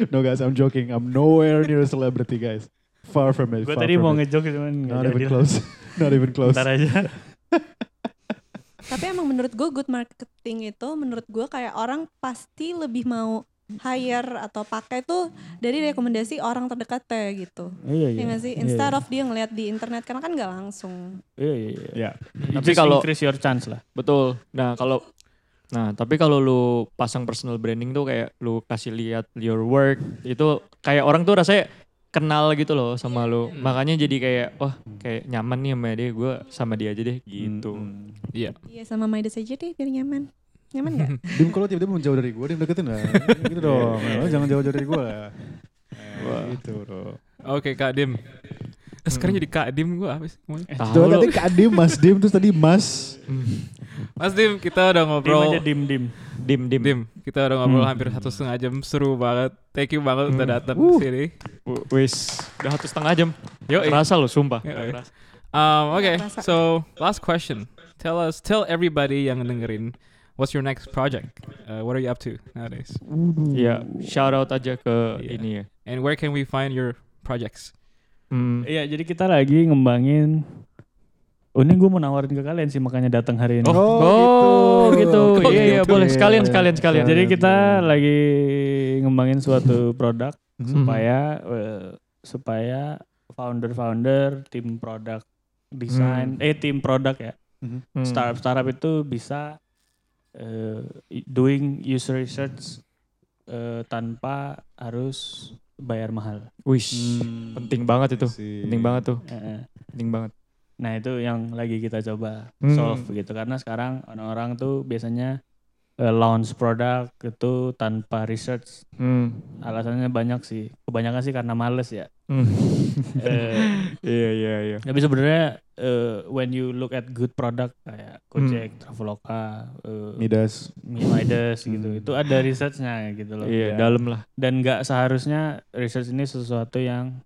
no guys, I'm joking. I'm nowhere near a celebrity guys. Far from it. gue far tadi from mau it. ngejok cuman nggak Not even close. Not even close. Ntar aja Tapi emang menurut gue good marketing itu menurut gue kayak orang pasti lebih mau hire atau pakai tuh dari rekomendasi orang terdekatnya gitu. iya Ya iya nggak sih? Iya, Instead iya. of dia ngeliat di internet karena kan nggak langsung. iya iya, iya. Ya. tapi Tapi kalau- increase your chance lah Betul. Nah, kalau Nah, tapi kalau lu pasang personal branding tuh kayak lu kasih lihat your work, itu kayak orang tuh rasanya kenal gitu loh sama lu. Makanya jadi kayak wah, kayak nyaman nih sama dia, gue sama dia aja deh gitu. Hmm. Iya. Iya sama Midas aja deh biar nyaman. Nyaman nggak? Dim kalau tiba-tiba menjauh dari gue, Dim deketin lah. gitu dong. Lo jangan jauh-jauh dari gue. Wah. Gitu dong. Oke Kak Dim. Eh, Sekarang jadi Kak Dim gue apa sih? ngomongnya? Tahu tadi Kak Dim, Mas Dim, terus tadi Mas. Mas Dim, kita udah dim ngobrol. aja dim dim Dim dim. Dim, kita udah ngobrol Hmm. hampir satu setengah jam, seru banget. Thank you banget udah Hmm. datang Uh. ke sini. W- Wis, udah satu setengah jam. Yo, Kerasa lo, sumpah. Um, okay, kerasa. so last question. Tell us, tell everybody yang dengerin, what's your next project? Uh, what are you up to nowadays? Iya, shout out aja ke Iya. ini ya. And where can we find your projects? Hmm. Iya, jadi kita lagi ngembangin. Oh, ini gue mau nawarin ke kalian sih makanya datang hari ini. Oh, gitu. Oh, Iya, iya, gitu. boleh sekalian sekalian sekalian. Jadi kita lagi ngembangin suatu produk Hmm. supaya eh, supaya founder-founder, tim produk desain, eh tim produk ya, Hmm. startup startup itu bisa eh, doing user research eh, tanpa harus bayar mahal. Wih, Hmm, penting banget itu. sih. Penting banget tuh. Eh. Penting banget. Nah itu yang lagi kita coba Hmm. solve gitu karena sekarang orang-orang tuh biasanya eh, launch produk itu tanpa research. Hmm. Alasannya banyak sih. Kebanyakan sih karena males ya. Hmm. Eh, Iya iya iya. Tapi sebenarnya eh, when you look at good product kayak Gojek, Hmm. Traveloka, eh, Midas. Midas gitu, Hmm. itu ada researchnya gitu loh. Iya, Ya. dalam lah. Dan nggak seharusnya research ini sesuatu yang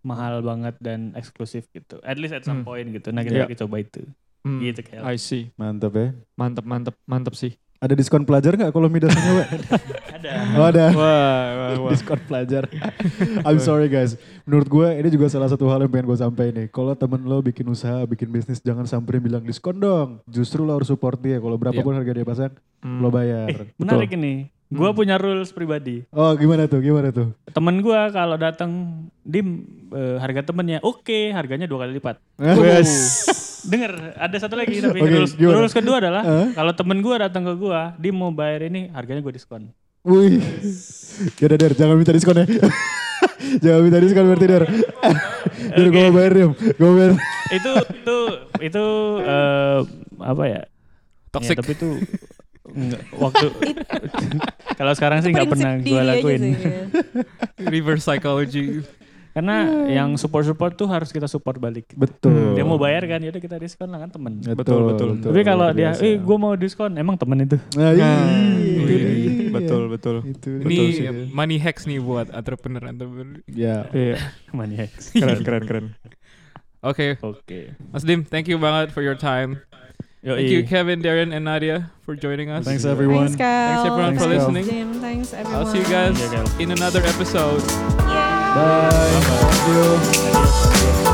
mahal banget dan eksklusif gitu. At least at some Hmm. point gitu. Nah kita lagi coba itu. Hmm. Gitu kayak. I see. Mantap ya. Mantep mantep mantep sih. Ada diskon pelajar nggak kalau Midasnya? Ada. oh ada. Wah, wah, wah. diskon pelajar. I'm sorry guys. Menurut gue ini juga salah satu hal yang pengen gue sampaikan nih. Kalau temen lo bikin usaha, bikin bisnis, jangan sampai bilang diskon dong. Justru lo harus support dia. Kalau berapapun harga dia pasang, Hmm. lo bayar. Eh, menarik ini. Gua Hmm. punya rules pribadi. Oh gimana tuh? Gimana tuh? Temen gua kalau datang dim eh, harga temennya oke, harganya dua kali lipat. Wes. Dengar, ada satu lagi tapi Oke, rules, gimana? rules kedua adalah Hah? kalau temen gua datang ke gua, dia mau bayar ini harganya gua diskon. Wih. Yaudah Der, jangan minta diskon ya. jangan minta diskon berarti Der. Der gue mau bayar Dim. Gue bayar. itu itu itu eh, apa ya? Toxic. Ya, tapi itu enggak, waktu kalau sekarang sih nggak pernah gua aja lakuin. sih, ya. Reverse psychology. Karena yang support-support tuh harus kita support balik. Betul. Dia mau bayar kan, yaudah kita diskon lah kan temen. Betul, betul. Tapi kalau dia, eh gue mau diskon, emang temen itu. Nah, iya. Nah, itu iya, dia. betul betul. Itu Ini dia. money hacks nih buat entrepreneur entrepreneur. Ya. Iya, Maniak. keren keren keren. Oke, Oke. Mas Dim, thank you banget for your time. Yoi. Thank you Kevin, Darren, and Nadia for joining us. Thanks everyone. Thanks, Cal. Thanks, everyone, for Thanks, listening. Jim. Thanks, everyone. I'll see you guys Yeah, in another episode. Bye. Thank you. Adios.